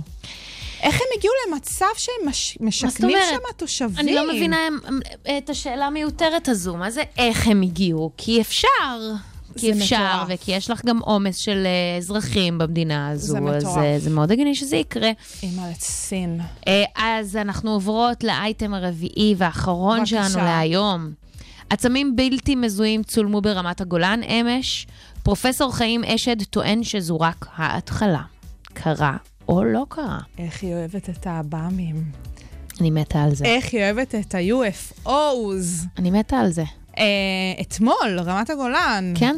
איך הם הגיעו למצב שהם מש, משכנים? שם תושבים? אני לא מבינה הם- את השאלה המיותרת הזו, מה זה איך הם הגיעו? כי אפשר. כי אפשר, מטורף. וכי יש לך גם עומס של אה, אזרחים במדינה הזו, זה אז מטורף. אה, זה מאוד הגיוני שזה יקרה. אימא לסין. אה, אז אנחנו עוברות לאייטם הרביעי והאחרון בבקשה. שלנו להיום. עצמים בלתי מזוהים צולמו ברמת הגולן אמש. פרופסור חיים אשד טוען שזו רק ההתחלה. קרה או לא קרה? איך היא אוהבת את העב"מים. אני מתה על זה. איך היא אוהבת את ה-UFOs. אני מתה על זה. אה, אתמול, רמת הגולן. כן?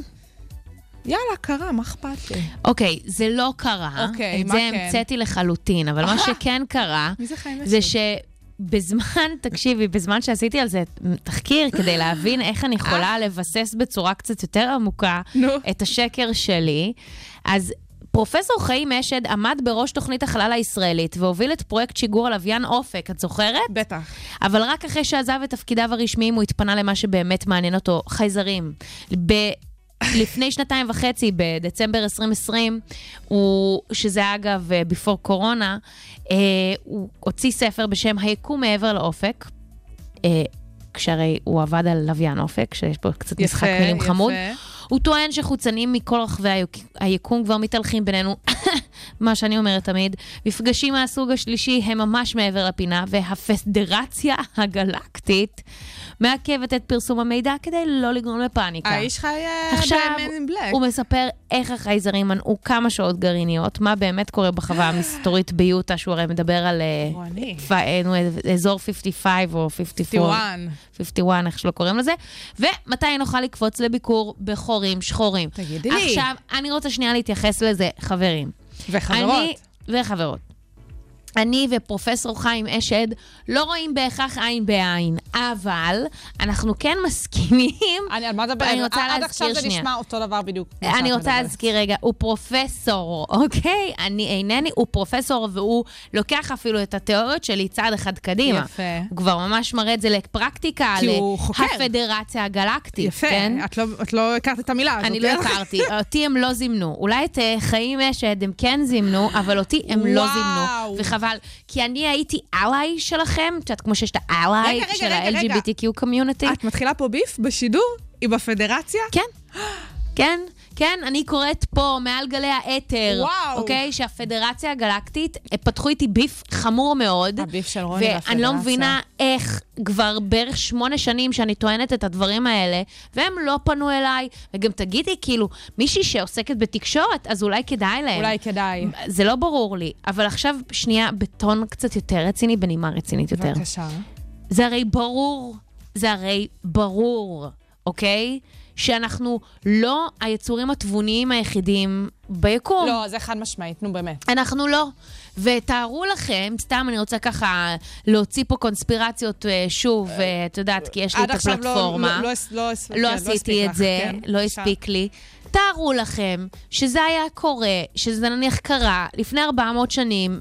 יאללה, קרה, מה אכפת לי? אוקיי, זה לא קרה. אוקיי, את מה זה כן? המצאתי לחלוטין, אבל מה שכן קרה, מי זה חיים זה? שבזמן, תקשיבי, בזמן שעשיתי על זה תחקיר, כדי להבין איך אני יכולה לבסס בצורה קצת יותר עמוקה. את השקר שלי, אז... פרופסור חיים אשד עמד בראש תוכנית החלל הישראלית והוביל את פרויקט שיגור הלוויין אופק, את זוכרת? בטח. אבל רק אחרי שעזב את תפקידיו הרשמיים הוא התפנה למה שבאמת מעניין אותו, חייזרים. ב... לפני שנתיים וחצי, בדצמבר 2020, הוא, שזה אגב בפור קורונה, אה, הוא הוציא ספר בשם היקום מעבר לאופק, אה, כשהרי הוא עבד על לוויין אופק, שיש פה קצת משחק מילים חמוד. הוא טוען שחוצנים מכל רחבי היקום כבר מתהלכים בינינו מה שאני אומרת תמיד, מפגשים מהסוג השלישי הם ממש מעבר לפינה, והפדרציה הגלקטית מעכבת את פרסום המידע כדי לא לגרום לפאניקה. האיש חי אה, in Black. הוא מספר איך החייזרים מנעו כמה שעות גרעיניות, מה באמת קורה בחווה המסתורית ביוטה, שהוא הרי מדבר על אה, אה, אזור 55 או 54. 51. 51, איך שלא קוראים לזה, ומתי נוכל לקפוץ לביקור בחורים שחורים. תגידי לי. עכשיו, אני רוצה שנייה להתייחס לזה, חברים. וחברות. אני, וחברות. אני ופרופסור חיים אשד לא רואים בהכרח עין בעין, אבל אנחנו כן מסכימים. אני על מה לדבר? אני רוצה עד להזכיר עכשיו זה שנייה. נשמע אותו דבר בדיוק. אני רוצה. להזכיר רגע, הוא פרופסור, אוקיי? אני אינני, הוא פרופסור והוא לוקח אפילו את התיאוריות שלי צעד אחד קדימה. יפה. הוא כבר ממש מראה את זה לפרקטיקה, כי הוא חוקר. הפדרציה הגלקטית, יפה, כן? את לא- את לא הכרת את המילה הזאת. אני לא כן? הכרתי, אותי הם לא זימנו. אולי את אה, חיים אשד הם כן זימנו, אבל אותי הם לא. זימנו. וחבל, כי אני הייתי אליי שלכם, את יודעת, כמו שיש את האליי של. ה-LGBTQ קומיוניטי. את מתחילה פה ביף בשידור? היא בפדרציה? כן, כן, כן, אני קוראת פה מעל גלי האתר, וואו. אוקיי? שהפדרציה הגלקטית אה, פתחו איתי ביף חמור מאוד. הביף של רוני ואני והפדרציה. לא מבינה איך כבר בערך שמונה שנים שאני טוענת את הדברים האלה, והם לא פנו אליי. וגם תגידי, כאילו, מישהי שעוסקת בתקשורת, אז אולי כדאי להם. אולי כדאי. זה לא ברור לי, אבל עכשיו, שנייה, בטון קצת יותר רציני, בנימה רצינית יותר. בבקשה. זה הרי ברור, זה הרי ברור, אוקיי? שאנחנו לא היצורים התבוניים היחידים ביקום. לא, זה חד משמעית, נו באמת. אנחנו לא. ותארו לכם, סתם אני רוצה ככה להוציא פה קונספירציות אה, שוב, אה, את יודעת, כי יש לי את עד עכשיו לא- הפלטפורמה. לא- לא- לא- כן, עשיתי את לך, זה, כן, לא. הספיק לי. תארו לכם שזה היה קורה, שזה נניח קרה לפני 400 שנים.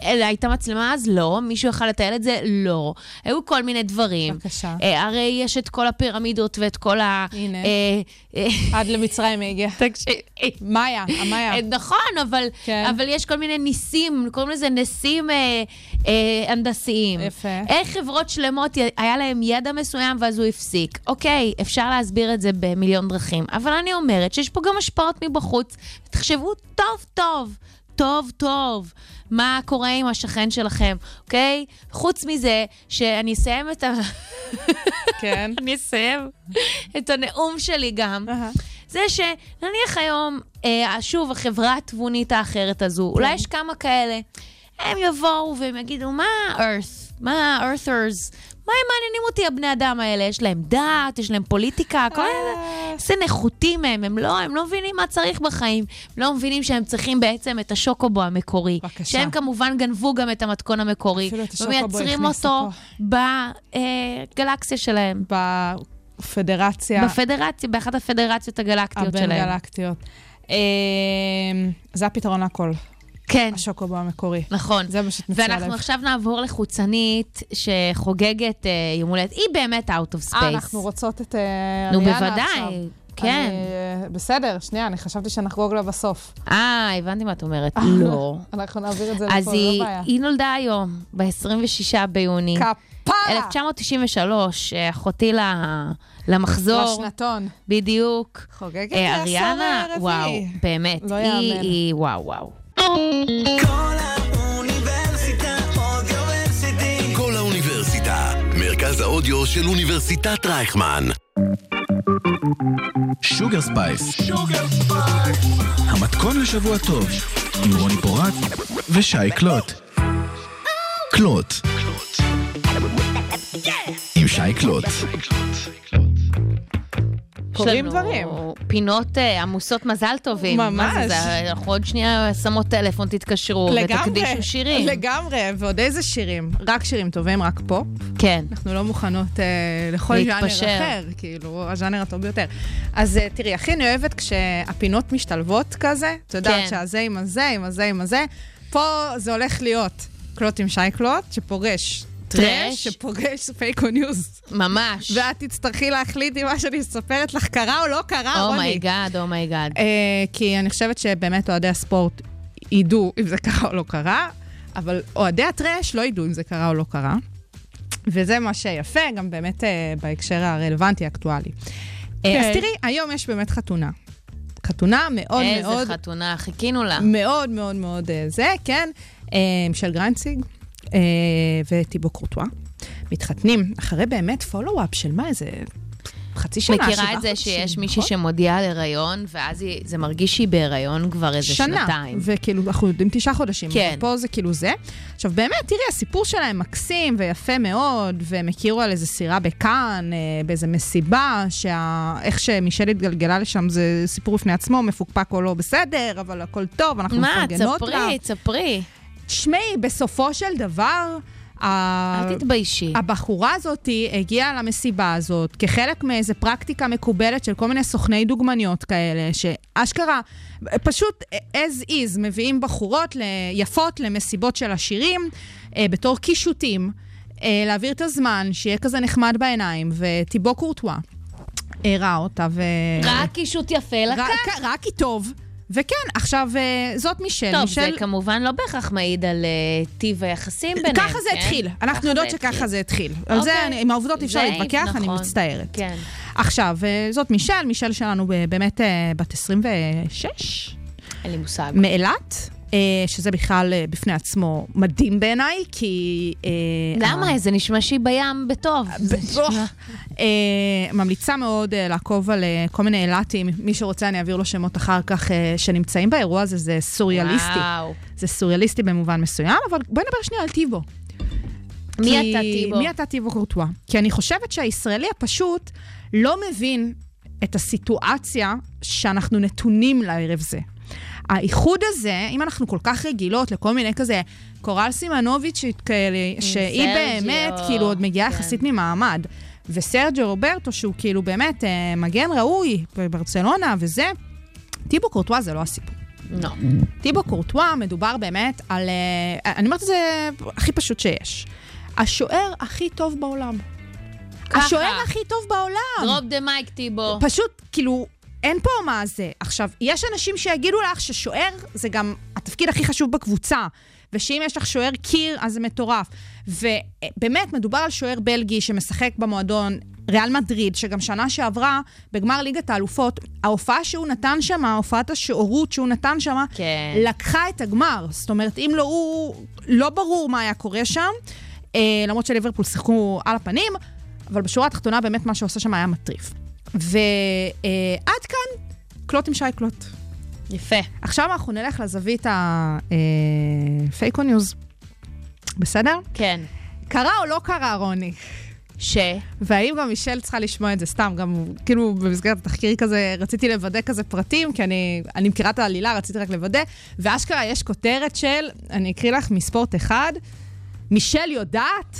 הייתה מצלמה אז? לא. מישהו יכל לתעל את זה? לא. היו כל מיני דברים. בבקשה. אה, הרי יש את כל הפירמידות ואת כל ה... הנה. אה, אה, עד למצרים היא הגיעה. תקשיבי. מאיה, המאיה. נכון, אבל, כן. אבל יש כל מיני ניסים, קוראים לזה ניסים אה, אה, הנדסיים. יפה. איך חברות שלמות, היה להם ידע מסוים ואז הוא הפסיק. אוקיי, אפשר להסביר את זה במיליון דרכים, אבל אני אומרת שיש פה גם השפעות מבחוץ. תחשבו טוב טוב, טוב טוב, מה קורה עם השכן שלכם, אוקיי? חוץ מזה, שאני אסיים את ה... כן. אני אסיים את הנאום שלי גם. זה שנניח היום, אה, שוב, החברה התבונית האחרת הזו, אולי יש כמה כאלה, הם יבואו והם יגידו, מה earth? מה earthers? מה הם מעניינים אותי, הבני אדם האלה? יש להם דת, יש להם פוליטיקה, כל מיני... איזה נחותים הם, הם לא, הם לא מבינים מה צריך בחיים. הם לא מבינים שהם צריכים בעצם את השוקובו המקורי. בבקשה. שהם כמובן גנבו גם את המתכון המקורי. אפילו את השוקובו הכניסו אותו פה. בגלקסיה שלהם. בפדרציה בפדרציה, באחת הפדרציות הגלקטיות שלהם. הבין-גלקטיות. אה, זה הפתרון לכל, כן, השוקובו המקורי. נכון. זה מה שאת מציעה ואנחנו לב. עכשיו נעבור לחוצנית שחוגגת אה, יום הולדת. היא באמת out of space. אה, אנחנו רוצות את אה, נו, אריאנה בוודאי, עכשיו. כן. אני, אה, בסדר, שנייה, אני חשבתי שנחגוג לה בסוף. אה, הבנתי מה את אומרת. לא. אנחנו נעביר את זה אז לפה, היא, לא בעיה. היא נולדה היום, ב-26 ביוני. כפרה! 1993, אה, אחותי ל- למחזור. לשנתון. בדיוק. חוגגת אה, לעשור אריאנה. וואו, באמת. לא היא, יאמן. היא, וואו, וואו. כל האוניברסיטה, מרכז האודיו של אוניברסיטת רייכמן. שוגר ספייס. המתכון לשבוע טוב, עם רוני פורט ושי קלוט. קלוט. עם שי קלוט. קורים לנו דברים. פינות אה, עמוסות מזל טובים. מה ממש. זה, זה, אנחנו עוד שנייה שמות טלפון, תתקשרו ותקדישו שירים. לגמרי, ועוד איזה שירים. רק שירים טובים, רק פה. כן. אנחנו לא מוכנות אה, לכל. ז'אנר אחר, כאילו, הז'אנר הטוב ביותר. אז אה, תראי, הכי אני אוהבת כשהפינות משתלבות כזה, את יודעת כן. שהזה עם הזה, עם הזה, עם הזה. פה זה הולך להיות קלוט עם שי קלוט, שפוגש טרש. שפוגש פייק ניוז. ממש. ואת תצטרכי להחליט אם מה שאני מספרת לך קרה או לא קרה, רוני. אומייגאד, אומייגאד. אה, כי אני חושבת שבאמת אוהדי הספורט ידעו אם זה קרה או לא קרה, אבל אוהדי הטרש לא ידעו אם זה קרה או לא קרה. וזה מה שיפה, גם באמת אה, בהקשר הרלוונטי, האקטואלי. אה, אז. תראי, היום יש באמת חתונה. חתונה מאוד איזה מאוד, חתונה, חיכינו לה. מאוד מאוד מאוד אה, זה, כן. אה, מישל גריינציג אה, וטיבו קורטואה מתחתנים אחרי באמת פולו-אפ של מה, איזה חצי שנה, שבעה מכירה את זה חודשים, שיש מישהי נכון? שמודיעה על הריון, ואז היא- זה מרגיש שהיא בהיריון כבר איזה שנה, שנתיים. וכאילו, אנחנו יודעים תשעה חודשים. כן. ופה זה כאילו זה. עכשיו, באמת, תראי, הסיפור שלהם מקסים ויפה מאוד, והם הכירו על איזה סירה בכאן, אה, באיזה מסיבה, שאיך שמישל התגלגלה לשם זה סיפור בפני עצמו, מפוקפק או לא בסדר, אבל הכל טוב, אנחנו מה, מפרגנות לה. תספרי, תספרי. תשמעי, בסופו של דבר, אל תתביישי. הבחורה הזאת הגיעה למסיבה הזאת כחלק מאיזה פרקטיקה מקובלת של כל מיני סוכני דוגמניות כאלה, שאשכרה, פשוט as is, מביאים בחורות יפות למסיבות של עשירים, אה, בתור קישוטים, אה, להעביר את הזמן, שיהיה כזה נחמד בעיניים, וטיבו קורטואה אה, ראה אותה ו... רק קישוט יפה לקח. רק, רק היא טוב. וכן, עכשיו, אה, זאת מישל. טוב, מישל... זה כמובן לא בהכרח מעיד על אה, טיב היחסים ביניהם, ככה זה כן? התחיל. אנחנו יודעות שככה. זה התחיל. על זה, אוקיי. אני- עם העובדות אי אפשר להתווכח, אני נכון. מצטערת. כן. עכשיו, אה, זאת מישל, מישל שלנו באמת בת 26, אין לי מושג. מאילת, שזה בכלל אה, בפני עצמו מדהים בעיניי, כי... אה, למה? זה נשמע שהיא בים בטוב. בטוח. אה, ממליצה מאוד אה, לעקוב על אה, כל מיני אילתים, מי שרוצה אני אעביר לו שמות אחר כך, אה, שנמצאים באירוע הזה, זה סוריאליסטי. וואו. זה סוריאליסטי במובן מסוים, אבל בואי נדבר שנייה על טיבו. מי אתה, טיבו? מי אתה טיבו קורטואה? כי אני חושבת שהישראלי הפשוט לא מבין את הסיטואציה שאנחנו נתונים לערב זה. האיחוד הזה, אם אנחנו כל כך רגילות לכל מיני כזה קורל סימנוביצ'ית כאלה, שהיא סרג'יו, באמת כאילו עוד מגיעה כן. יחסית ממעמד, וסרג'ו רוברטו, שהוא כאילו באמת אה, מגן ראוי בברצלונה וזה, טיבו קורטואה זה לא הסיפור. לא. טיבו קורטואה מדובר באמת על... אה, אני אומרת את זה הכי פשוט שיש. השוער הכי טוב בעולם. ככה. השוער הכי טוב בעולם. דרופ דה מייק, טיבו. פשוט, כאילו, אין פה מה זה. עכשיו, יש אנשים שיגידו לך ששוער זה גם התפקיד הכי חשוב בקבוצה, ושאם יש לך שוער קיר, אז זה מטורף. ובאמת, מדובר על שוער בלגי שמשחק במועדון ריאל מדריד, שגם שנה שעברה, בגמר ליגת האלופות, ההופעה שהוא נתן שם, הופעת השוערות שהוא נתן שם, כן. לקחה את הגמר. זאת אומרת, אם לא הוא, לא ברור מה היה קורה שם, אה, למרות שליברפול שיחקו על הפנים, אבל בשורה התחתונה באמת מה שעושה שם היה מטריף. ועד כאן, קלוט עם שי קלוט. יפה. עכשיו אנחנו נלך לזווית הפייק או ניוז. בסדר? כן. קרה או לא קרה, רוני? ש? והאם גם מישל צריכה לשמוע את זה סתם, גם כאילו במסגרת התחקיר כזה, רציתי לוודא כזה פרטים, כי אני, אני מכירה את העלילה, רציתי רק לוודא, ואשכרה יש כותרת של, אני אקריא לך מספורט אחד, מישל יודעת,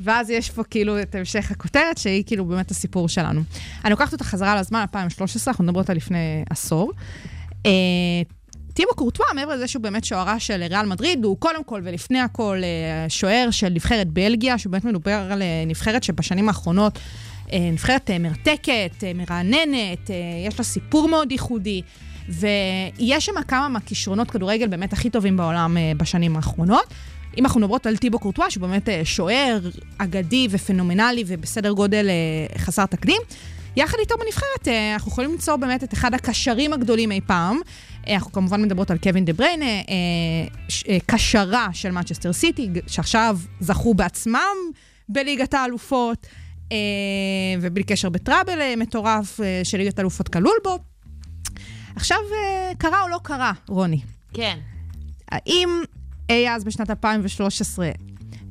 ואז יש פה כאילו את המשך הכותרת, שהיא כאילו באמת הסיפור שלנו. אני לוקחת אותה חזרה לזמן, 2013, אנחנו מדברות על לפני עשור. אה, טימו קורטואה, מעבר לזה שהוא באמת שוערה של ריאל מדריד, הוא קודם כל ולפני הכל אה, שוער של נבחרת בלגיה, שהוא באמת מדובר על אה, נבחרת שבשנים האחרונות, נבחרת מרתקת, מרעננת, יש לה סיפור מאוד ייחודי, ויש שם כמה מהכישרונות כדורגל באמת הכי טובים בעולם בשנים האחרונות. אם אנחנו מדברות על טיבו קורטואה, שהוא באמת אה, שוער אגדי ופנומנלי ובסדר גודל אה, חסר תקדים, יחד איתו בנבחרת, אה, אנחנו יכולים למצוא באמת את אחד הקשרים הגדולים אי פעם. אנחנו כמובן מדברות על קווין דה בריינה, קשרה של מנצ'סטר סיטי, שעכשיו זכו בעצמם בליגת האלופות, ובלי קשר בטראבל מטורף אה, שליגת האלופות כלול בו. עכשיו, קרה או לא קרה, רוני? כן. האם אי אז בשנת 2013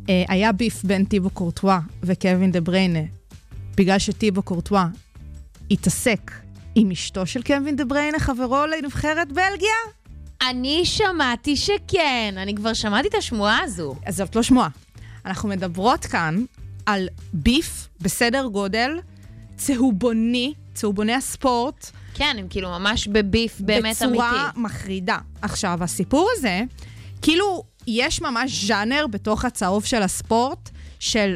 אה, היה ביף בין טיבו קורטואה וקווין דה בריינה, בגלל שטיבו קורטואה התעסק עם אשתו של קווין דה בריינה, חברו לנבחרת בלגיה? אני שמעתי שכן. אני כבר שמעתי את השמועה הזו. אז זאת לא שמועה. אנחנו מדברות כאן על ביף בסדר גודל צהובוני, צהובוני הספורט, כן, הם כאילו ממש בביף באמת אמיתי. בצורה מחרידה. עכשיו, הסיפור הזה, כאילו, יש ממש ז'אנר בתוך הצהוב של הספורט, של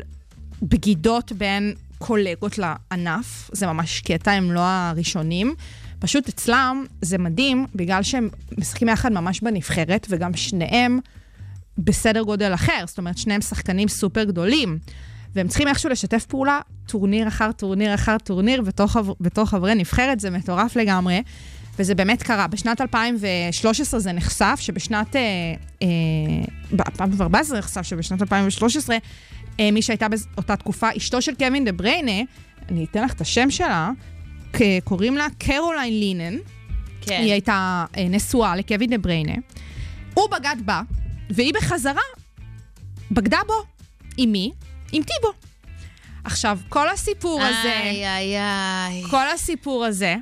בגידות בין קולגות לענף. זה ממש קטע, הם לא הראשונים. פשוט אצלם זה מדהים, בגלל שהם משחקים יחד ממש בנבחרת, וגם שניהם בסדר גודל אחר. זאת אומרת, שניהם שחקנים סופר גדולים. והם צריכים איכשהו לשתף פעולה, טורניר אחר טורניר אחר טורניר, בתור, חבר, בתור חברי נבחרת, זה מטורף לגמרי. וזה באמת קרה. בשנת 2013 זה נחשף, שבשנת... אה, אה, ב-2014 זה נחשף שבשנת 2013, אה, מי שהייתה באותה תקופה, אשתו של קווין דה בריינה, אני אתן לך את השם שלה, קוראים לה קרוליין לינן. כן. היא הייתה אה, נשואה לקווין דה בריינה. הוא בגד בה, והיא בחזרה בגדה בו. עם מי? עם טיבו. עכשיו, כל הסיפור הזה... איי, איי, איי. כל הסיפור הזה,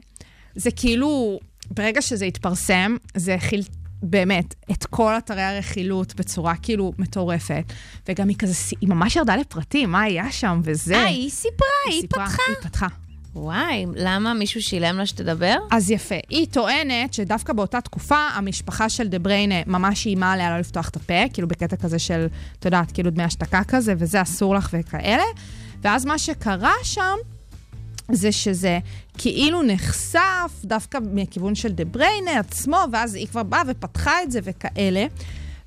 זה כאילו, ברגע שזה התפרסם, זה הכיל באמת את כל אתרי הרכילות בצורה כאילו מטורפת. וגם היא כזה, היא ממש ירדה לפרטים, מה היה שם וזה. אה, היא סיפרה, היא סיפרה, פתחה. היא פתחה. וואי, למה מישהו שילם לה שתדבר? אז יפה. היא טוענת שדווקא באותה תקופה, המשפחה של דה בריינה ממש איימה עליה לא לפתוח את הפה, כאילו בקטע כזה של, את יודעת, כאילו דמי השתקה כזה, וזה אסור לך וכאלה. ואז מה שקרה שם, זה שזה כאילו נחשף דווקא מכיוון של דה בריינה עצמו, ואז היא כבר באה ופתחה את זה וכאלה.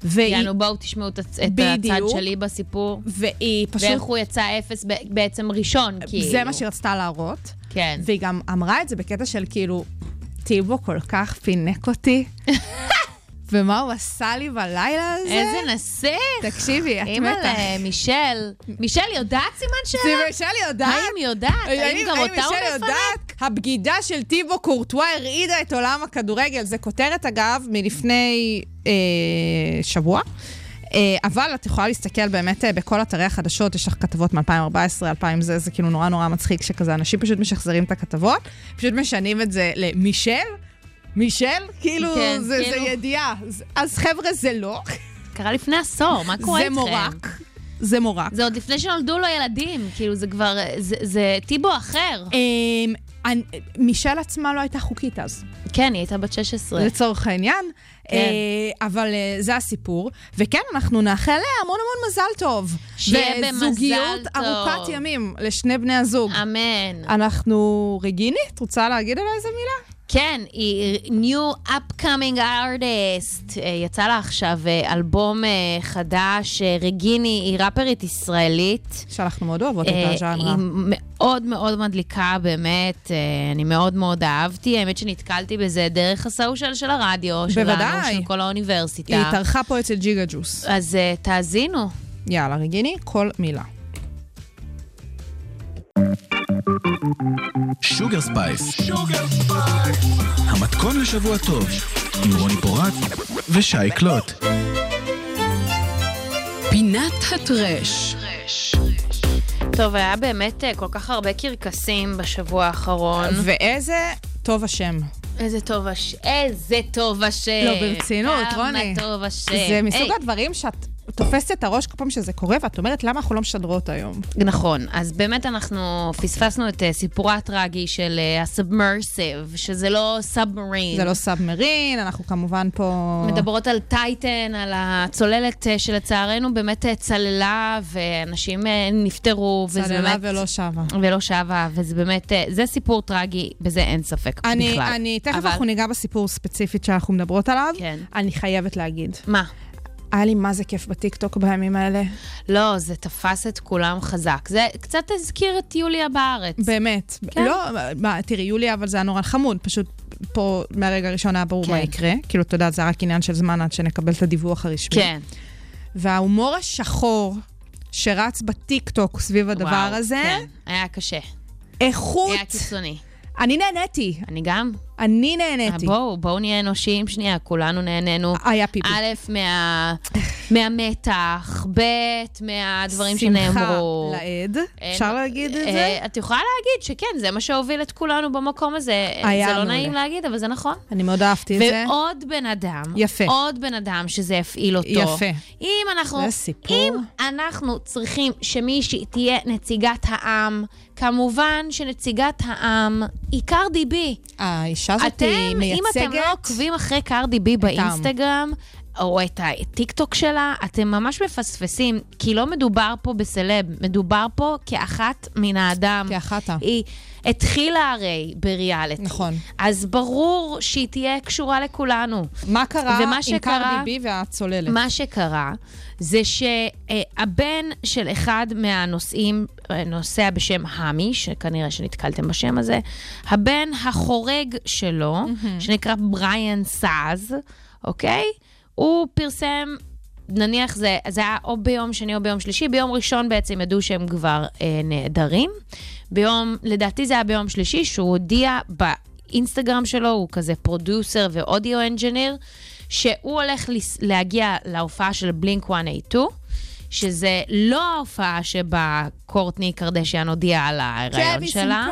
והיא, יאנו, בואו תשמעו את את הצד. שלי בסיפור. והיא פשוט... ואיך הוא יצא אפס בעצם ראשון, כאילו. זה מה שהיא רצתה להראות. כן. והיא גם אמרה את זה בקטע של כאילו, טיבו כל כך פינק אותי, ומה הוא עשה לי בלילה הזה? איזה נסיך! תקשיבי, את מתה. מישל. מישל יודעת סימן שאלה? שלי יודעת. האם היא יודעת? האם גם אותה הוא מישל? יודעת? הבגידה של טיבו קורטואה הרעידה את עולם הכדורגל. זה כותרת, אגב, מלפני אה, שבוע. אה, אבל את יכולה להסתכל באמת אה, בכל אתרי החדשות, יש לך כתבות מ-2014, 2000 זה, זה כאילו נורא נורא מצחיק שכזה, אנשים פשוט משחזרים את הכתבות, פשוט משנים את זה למישל, מישל, כאילו, כן, זה, כאילו. זה ידיעה. אז חבר'ה, זה לא, קרה לפני עשור, מה קורה זה איתכם? מורק. זה מורק. זה עוד לפני שנולדו לו ילדים, כאילו זה כבר, זה, זה טיבו אחר. אמ, מישל עצמה לא הייתה חוקית אז, כן, היא הייתה בת 16. לצורך העניין. כן. אה, אבל אה, זה הסיפור. וכן, אנחנו נאחל לה המון המון מזל טוב. שיהיה במזל וזוגיות טוב. ארוכת ימים לשני בני הזוג. אמן. אנחנו... רגיני, את רוצה להגיד עליה איזה מילה? כן, היא new upcoming artist. אה, יצא לה עכשיו אה, אלבום אה, חדש, רגיני, היא ראפרית ישראלית. שאנחנו מאוד אוהבות את הז'אנרה. היא מאוד מאוד מדליקה, באמת. אני מאוד מאוד אהבתי. האמת שנתקלתי בזה דרך ה social של הרדיו שלנו, בוודאי. של כל האוניברסיטה. היא התארחה פה אצל ג'יגה ג'וס. אז תאזינו. יאללה, רגיני, כל מילה. שוגר ספייס. המתכון לשבוע טוב, עם רוני פורט ושי קלוט. פינת הטרש. טוב, היה באמת אה, כל כך הרבה קרקסים בשבוע האחרון. ואיזה טוב השם. איזה טוב השם. איזה טוב השם. לא, ברצינות, רוני. כמה טוב השם. זה מסוג הדברים שאת תופסת את הראש כל פעם שזה קורה, ואת אומרת, למה אנחנו לא משדרות היום? נכון, אז באמת אנחנו פספסנו את אה, סיפורה הטרגי של אה, ה submersive, שזה לא submarine. זה לא submarine, אנחנו כמובן פה... מדברות על טייטן, על הצוללת אה, שלצערנו באמת צללה, ואנשים נפטרו, וזה צללה באמת... ולא שבה. ולא שבה, וזה באמת, זה סיפור טרגי, בזה אין ספק אני, בכלל. אני, תכף אבל- אנחנו ניגע בסיפור ספציפית שאנחנו מדברות עליו. כן. אני חייבת להגיד, מה? היה לי מה זה כיף בטיקטוק בימים האלה. לא, זה תפס את כולם חזק. זה קצת הזכיר את יוליה בארץ. באמת. כן. לא, מה, תראי, יוליה, אבל זה היה נורא חמוד. פשוט פה מהרגע הראשון היה ברור כן. מה יקרה. כאילו, אתה יודע, זה רק עניין של זמן עד שנקבל את הדיווח הרשמי. כן. וההומור השחור שרץ בטיקטוק סביב הדבר וואו, הזה, כן, היה קשה. איכות. היה קיצוני. אני נהניתי. אני גם. אני אה, נהניתי. בואו, בואו נהיה אנושיים שנייה, כולנו נהנינו. היה פיפי. א', מה, מהמתח, ב', מהדברים שמחה שנאמרו. לעד. אה, אפשר להגיד את אה, זה? את יכולה להגיד שכן, זה מה שהוביל את כולנו במקום הזה. היה זה לא. נעים להגיד, אבל זה נכון. אני מאוד אהבתי את זה. ועוד בן אדם, יפה. עוד בן אדם שזה יפעיל אותו. יפה. אם אנחנו, זה סיפור. אם אנחנו צריכים שמישהי תהיה נציגת העם, כמובן שנציגת העם היא קרדי בי. האישה הזאת אתם, היא אם אתם לא מייצגת... עוקבים אחרי קרדי בי באינסטגרם, או את הטיקטוק שלה, אתם ממש מפספסים, כי לא מדובר פה בסלב, מדובר פה כאחת מן האדם. כאחתה. היא התחילה הרי בריאליטי. נכון. אז ברור שהיא תהיה קשורה לכולנו. מה קרה עם שקרה- קרדי בי והצוללת? מה שקרה זה שהבן של אחד מהנוסעים, נוסע בשם האמי, שכנראה שנתקלתם בשם הזה, הבן החורג שלו, שנקרא בריאן סאז, אוקיי? הוא פרסם... נניח זה, זה היה או ביום שני או ביום שלישי, ביום ראשון בעצם ידעו שהם כבר אה, נעדרים. ביום, לדעתי זה היה ביום שלישי, שהוא הודיע באינסטגרם שלו, הוא כזה producer ו audio engineer, שהוא הולך להגיע להופעה של בלינק 182, שזה לא ההופעה שבה קורטני קרדשיאן הודיעה על ההיריון שלה.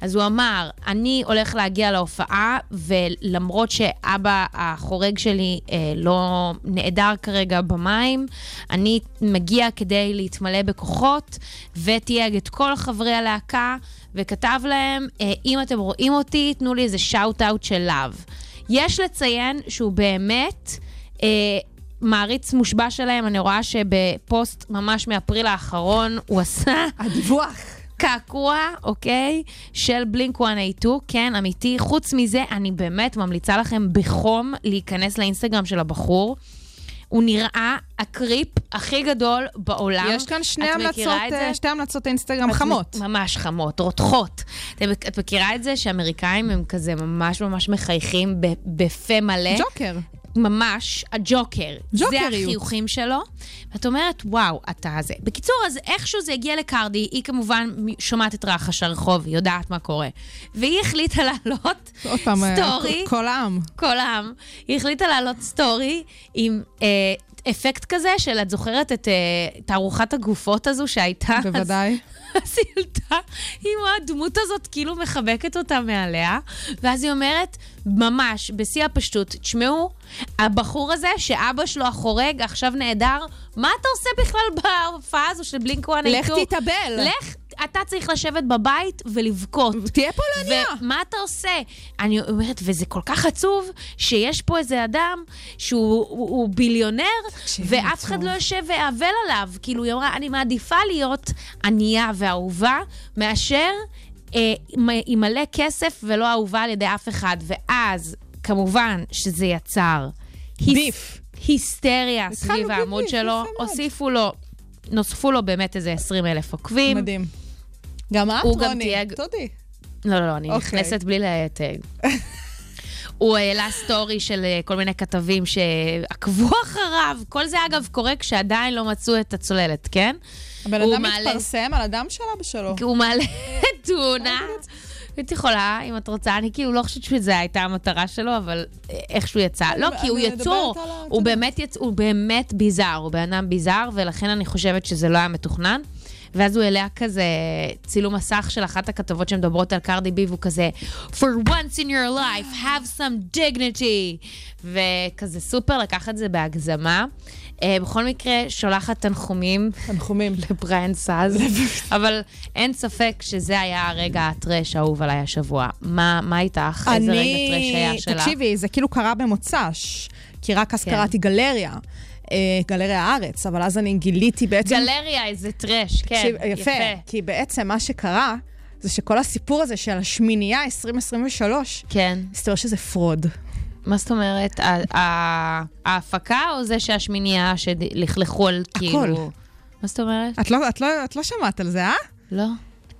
אז הוא אמר, אני הולך להגיע להופעה, ולמרות שאבא החורג שלי אה, לא נעדר כרגע במים, אני מגיע כדי להתמלא בכוחות, ותייג את כל חברי הלהקה, וכתב להם, אה, אם אתם רואים אותי, תנו לי איזה shout-out של לאו. יש לציין שהוא באמת... אה, מעריץ מושבע שלהם, אני רואה שבפוסט ממש מאפריל האחרון הוא עשה הדיווח. קעקוע, אוקיי? של בלינק 182, כן, אמיתי. חוץ מזה, אני באמת ממליצה לכם בחום להיכנס לאינסטגרם של הבחור. הוא נראה הקריפ הכי גדול בעולם. יש כאן שני את המלצות, את? אה, שתי המלצות אינסטגרם את חמות. ממש חמות, רותחות. אתם- את מכירה את זה שאמריקאים הם כזה ממש ממש מחייכים בפה מלא? ג'וקר. ממש, הג'וקר. זה ג'וקריות. החיוכים שלו. ואת אומרת, וואו, אתה זה. בקיצור, אז איכשהו זה הגיע לקרדי, היא כמובן שומעת את רחש הרחוב, היא יודעת מה קורה. והיא החליטה לעלות עוד פעם, אה, סטורי, כל- העם. כל העם, היא החליטה לעלות סטורי עם... אה, אפקט כזה של, את זוכרת את אה, תערוכת הגופות הזו שהייתה? בוודאי. אז היא עלתה עם הדמות הזאת, כאילו מחבקת אותה מעליה, ואז היא אומרת, ממש, בשיא הפשטות, תשמעו, הבחור הזה, שאבא שלו החורג, עכשיו נעדר, מה אתה עושה בכלל בהופעה הזו של בלינק 182? לך תתאבל. לך, אתה צריך לשבת בבית ולבכות. תהיה פולניה. ומה אתה עושה? אני אומרת, וזה כל כך עצוב שיש פה איזה אדם שהוא הוא, הוא ביליונר, ואף. אחד לא יושב ויאבל עליו. כאילו, היא אמרה, אני מעדיפה להיות ענייה ואהובה, מאשר אה, עם- מלא כסף ולא אהובה על ידי אף אחד. ואז, כמובן שזה יצר... ביף. היסטריה סביב העמוד שלו. הוסיפו לו, נוספו לו באמת איזה 20 אלף עוקבים. מדהים. גם את, רוני. תודי. לא, לא, לא, אני אוקיי. נכנסת בלי לתייג. הוא העלה סטורי של אה, כל מיני כתבים שעקבו אחריו. כל זה, אגב, קורה כשעדיין לא מצאו את הצוללת, כן? הבן אדם מעלה- מתפרסם על הדם של אבא שלו. כי הוא מעלה תאונה. את יכולה, אם את רוצה, אני כאילו לא חושבת שזו הייתה המטרה שלו, אבל איכשהו יצא. לא, כי הוא יצור, הוא באמת ביזאר, הוא בן אדם ביזאר, ולכן אני חושבת שזה לא היה מתוכנן. ואז הוא העלה כזה צילום מסך של אחת הכתבות שמדברות על קרדי בי, והוא כזה, For once in your life, have some dignity. וכזה סופר לקח את זה בהגזמה. אה, בכל מקרה, שולחת תנחומים תנחומים. לבריאן סאז, אבל אין ספק שזה היה הרגע הטרש האהוב עליי השבוע. מה, מה איתך? איזה רגע טרש היה שלך? תקשיבי, זה כאילו קרה במוצ"ש, כי רק אז כן. קראתי גלריה, גלריה הארץ, אבל אז אני גיליתי בעצם... גלריה, איזה trash, כן, תקשיב, יפה, כי בעצם מה שקרה, זה שכל הסיפור הזה של השמינייה 2023, כן. מסתבר שזה fraud. מה זאת אומרת? ההפקה או זה שהשמינייה שלכלכו על כאילו... מה זאת אומרת? את לא, את, לא, את לא שמעת על זה, אה? לא.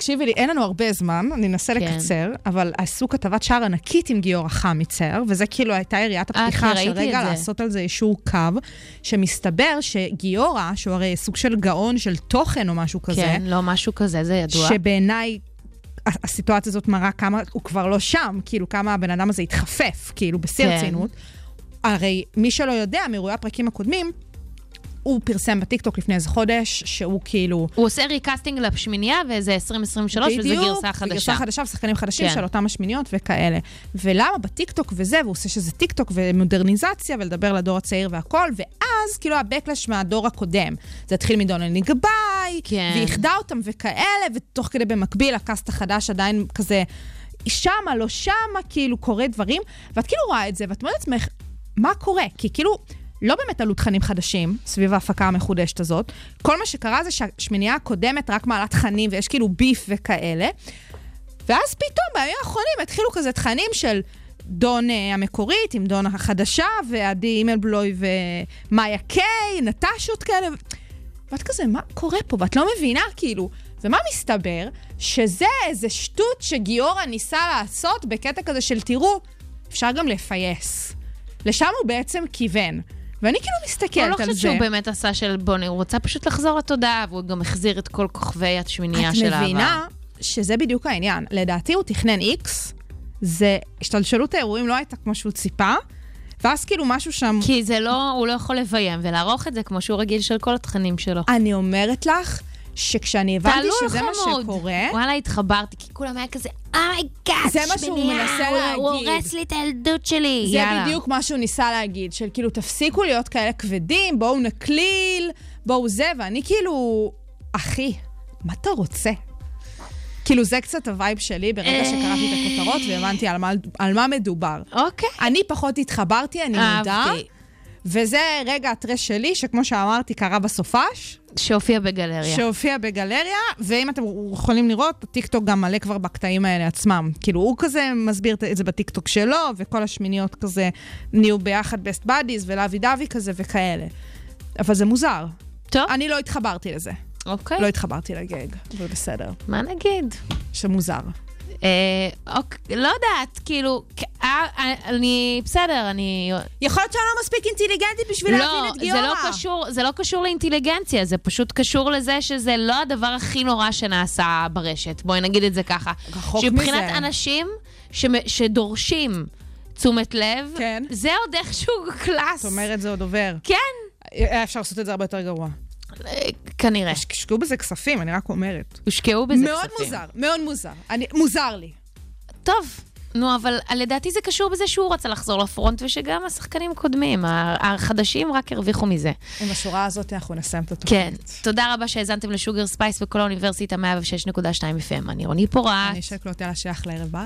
תקשיבי לי, אין לנו הרבה זמן, אני אנסה כן. לקצר, אבל עשו כתבת שער ענקית עם גיורא חמיצר, וזה כאילו הייתה יריית אה, הפתיחה של רגע. לעשות על זה אישור קו, שמסתבר שגיורא, שהוא הרי סוג של גאון של תוכן או משהו כזה, כן, לא, משהו כזה, זה ידוע. שבעיניי הסיטואציה הזאת מראה כמה הוא כבר לא שם, כאילו כמה הבן אדם הזה התחפף, כאילו בשיא כן. הרצינות. הרי מי שלא יודע, מאירועי הפרקים הקודמים, הוא פרסם בטיקטוק לפני איזה חודש, שהוא כאילו... הוא עושה recasting לשמינייה, וזה 2023, וזה בדיוק, גרסה חדשה. גרסה חדשה ושחקנים חדשים כן. של אותם השמיניות וכאלה. ולמה בטיקטוק וזה, והוא עושה שזה טיקטוק ומודרניזציה, ולדבר לדור הצעיר והכל, ואז כאילו ה backlash מהדור הקודם. זה התחיל מדונלד גבאי, כן. ואיחדה אותם וכאלה, ותוך כדי במקביל הקאסט החדש עדיין כזה, שמה, לא שמה, כאילו קורה דברים, ואת כאילו רואה את זה, ואת אומרת לעצמך, מה קורה? כי כאילו... לא באמת עלו תכנים חדשים סביב ההפקה המחודשת הזאת. כל מה שקרה זה שהשמינייה הקודמת רק מעלה תכנים ויש כאילו ביף וכאלה. ואז פתאום בימים האחרונים התחילו כזה תכנים של דון אה, המקורית עם דון החדשה, ועדי אימלבלוי ומאיה קיי, נטשות כאלה. ואת כזה, מה קורה פה? ואת לא מבינה, כאילו. ומה מסתבר? שזה איזה שטות שגיורא ניסה לעשות בקטע כזה של תראו, אפשר גם לפייס. לשם הוא בעצם כיוון. ואני כאילו אני מסתכלת לא על חושבת זה. שהוא באמת עשה של בוני, הוא רוצה פשוט לחזור לתודעה, והוא גם החזיר את כל כוכבי השמינייה את של העבר. מבינה שזה בדיוק העניין. לדעתי הוא תכנן איקס, זה השתלשלות האירועים לא הייתה כמו שהוא ציפה, ואז כאילו משהו שם... כי זה לא, הוא לא יכול לביים ולערוך את זה כמו שהוא רגיל של כל התכנים שלו. אני אומרת לך, שכשאני הבנתי שזה מה. שקורה, וואלה, התחברתי, כי כולם היה כזה, oh my god, זה מה שהוא מנסה הוא להגיד. הורס לי את הילדות שלי, זה יאללה. בדיוק מה שהוא ניסה להגיד, של כאילו, תפסיקו להיות כאלה כבדים, בואו נקליל, בואו זה, ואני כאילו, אחי, מה אתה רוצה? כאילו, זה קצת ה vibe שלי ברגע שקראתי את הכותרות והבנתי על מה, על מה מדובר. אוקיי. אני פחות התחברתי, אני מודה. אהבתי. וזה רגע ה trash שלי, שכמו שאמרתי, קרה בסופש, שהופיע בגלריה. שהופיע בגלריה, ואם אתם יכולים לראות, הטיקטוק גם מלא כבר בקטעים האלה עצמם. כאילו, הוא כזה מסביר את זה בטיקטוק שלו, וכל השמיניות כזה נהיו ביחד best buddies, ו lovey dovey כזה וכאלה. אבל זה מוזר. טוב, אני לא התחברתי לזה. אוקיי. לא התחברתי לגאג, אבל בסדר. מה נגיד? שמוזר. אה, אוקיי, לא יודעת, כאילו, אה, אה, אני, בסדר, אני... יכול להיות שאני לא מספיק אינטליגנטית בשביל לא, להבין את זה גיורא. לא, קשור, זה לא קשור לאינטליגנציה, זה פשוט קשור לזה שזה לא הדבר הכי נורא שנעשה ברשת. בואי נגיד את זה ככה. רחוק שמבחינת מזה. אנשים שמ- שדורשים תשומת לב, כן. זה עוד איכשהו קלאס. זאת אומרת, זה עוד עובר. כן, היה אפשר לעשות את זה הרבה יותר גרוע. אה, כנראה. השקיעו בזה כספים, אני רק אומרת. הושקעו בזה מאוד כספים. מוזר, מאוד מוזר. אני, מוזר לי. טוב, נו, אבל לדעתי זה קשור בזה שהוא רצה לחזור ל front, ושגם השחקנים הקודמים, ה- החדשים, רק הרוויחו מזה. עם השורה הזאת אנחנו נסיים את התוכנית. כן. תודה רבה שהאזנתם לשוגר ספייס בקול האוניברסיטה 106.2 FM. אני רוני פורט. אני שקלוט, יאללה, שייך לערב ביי.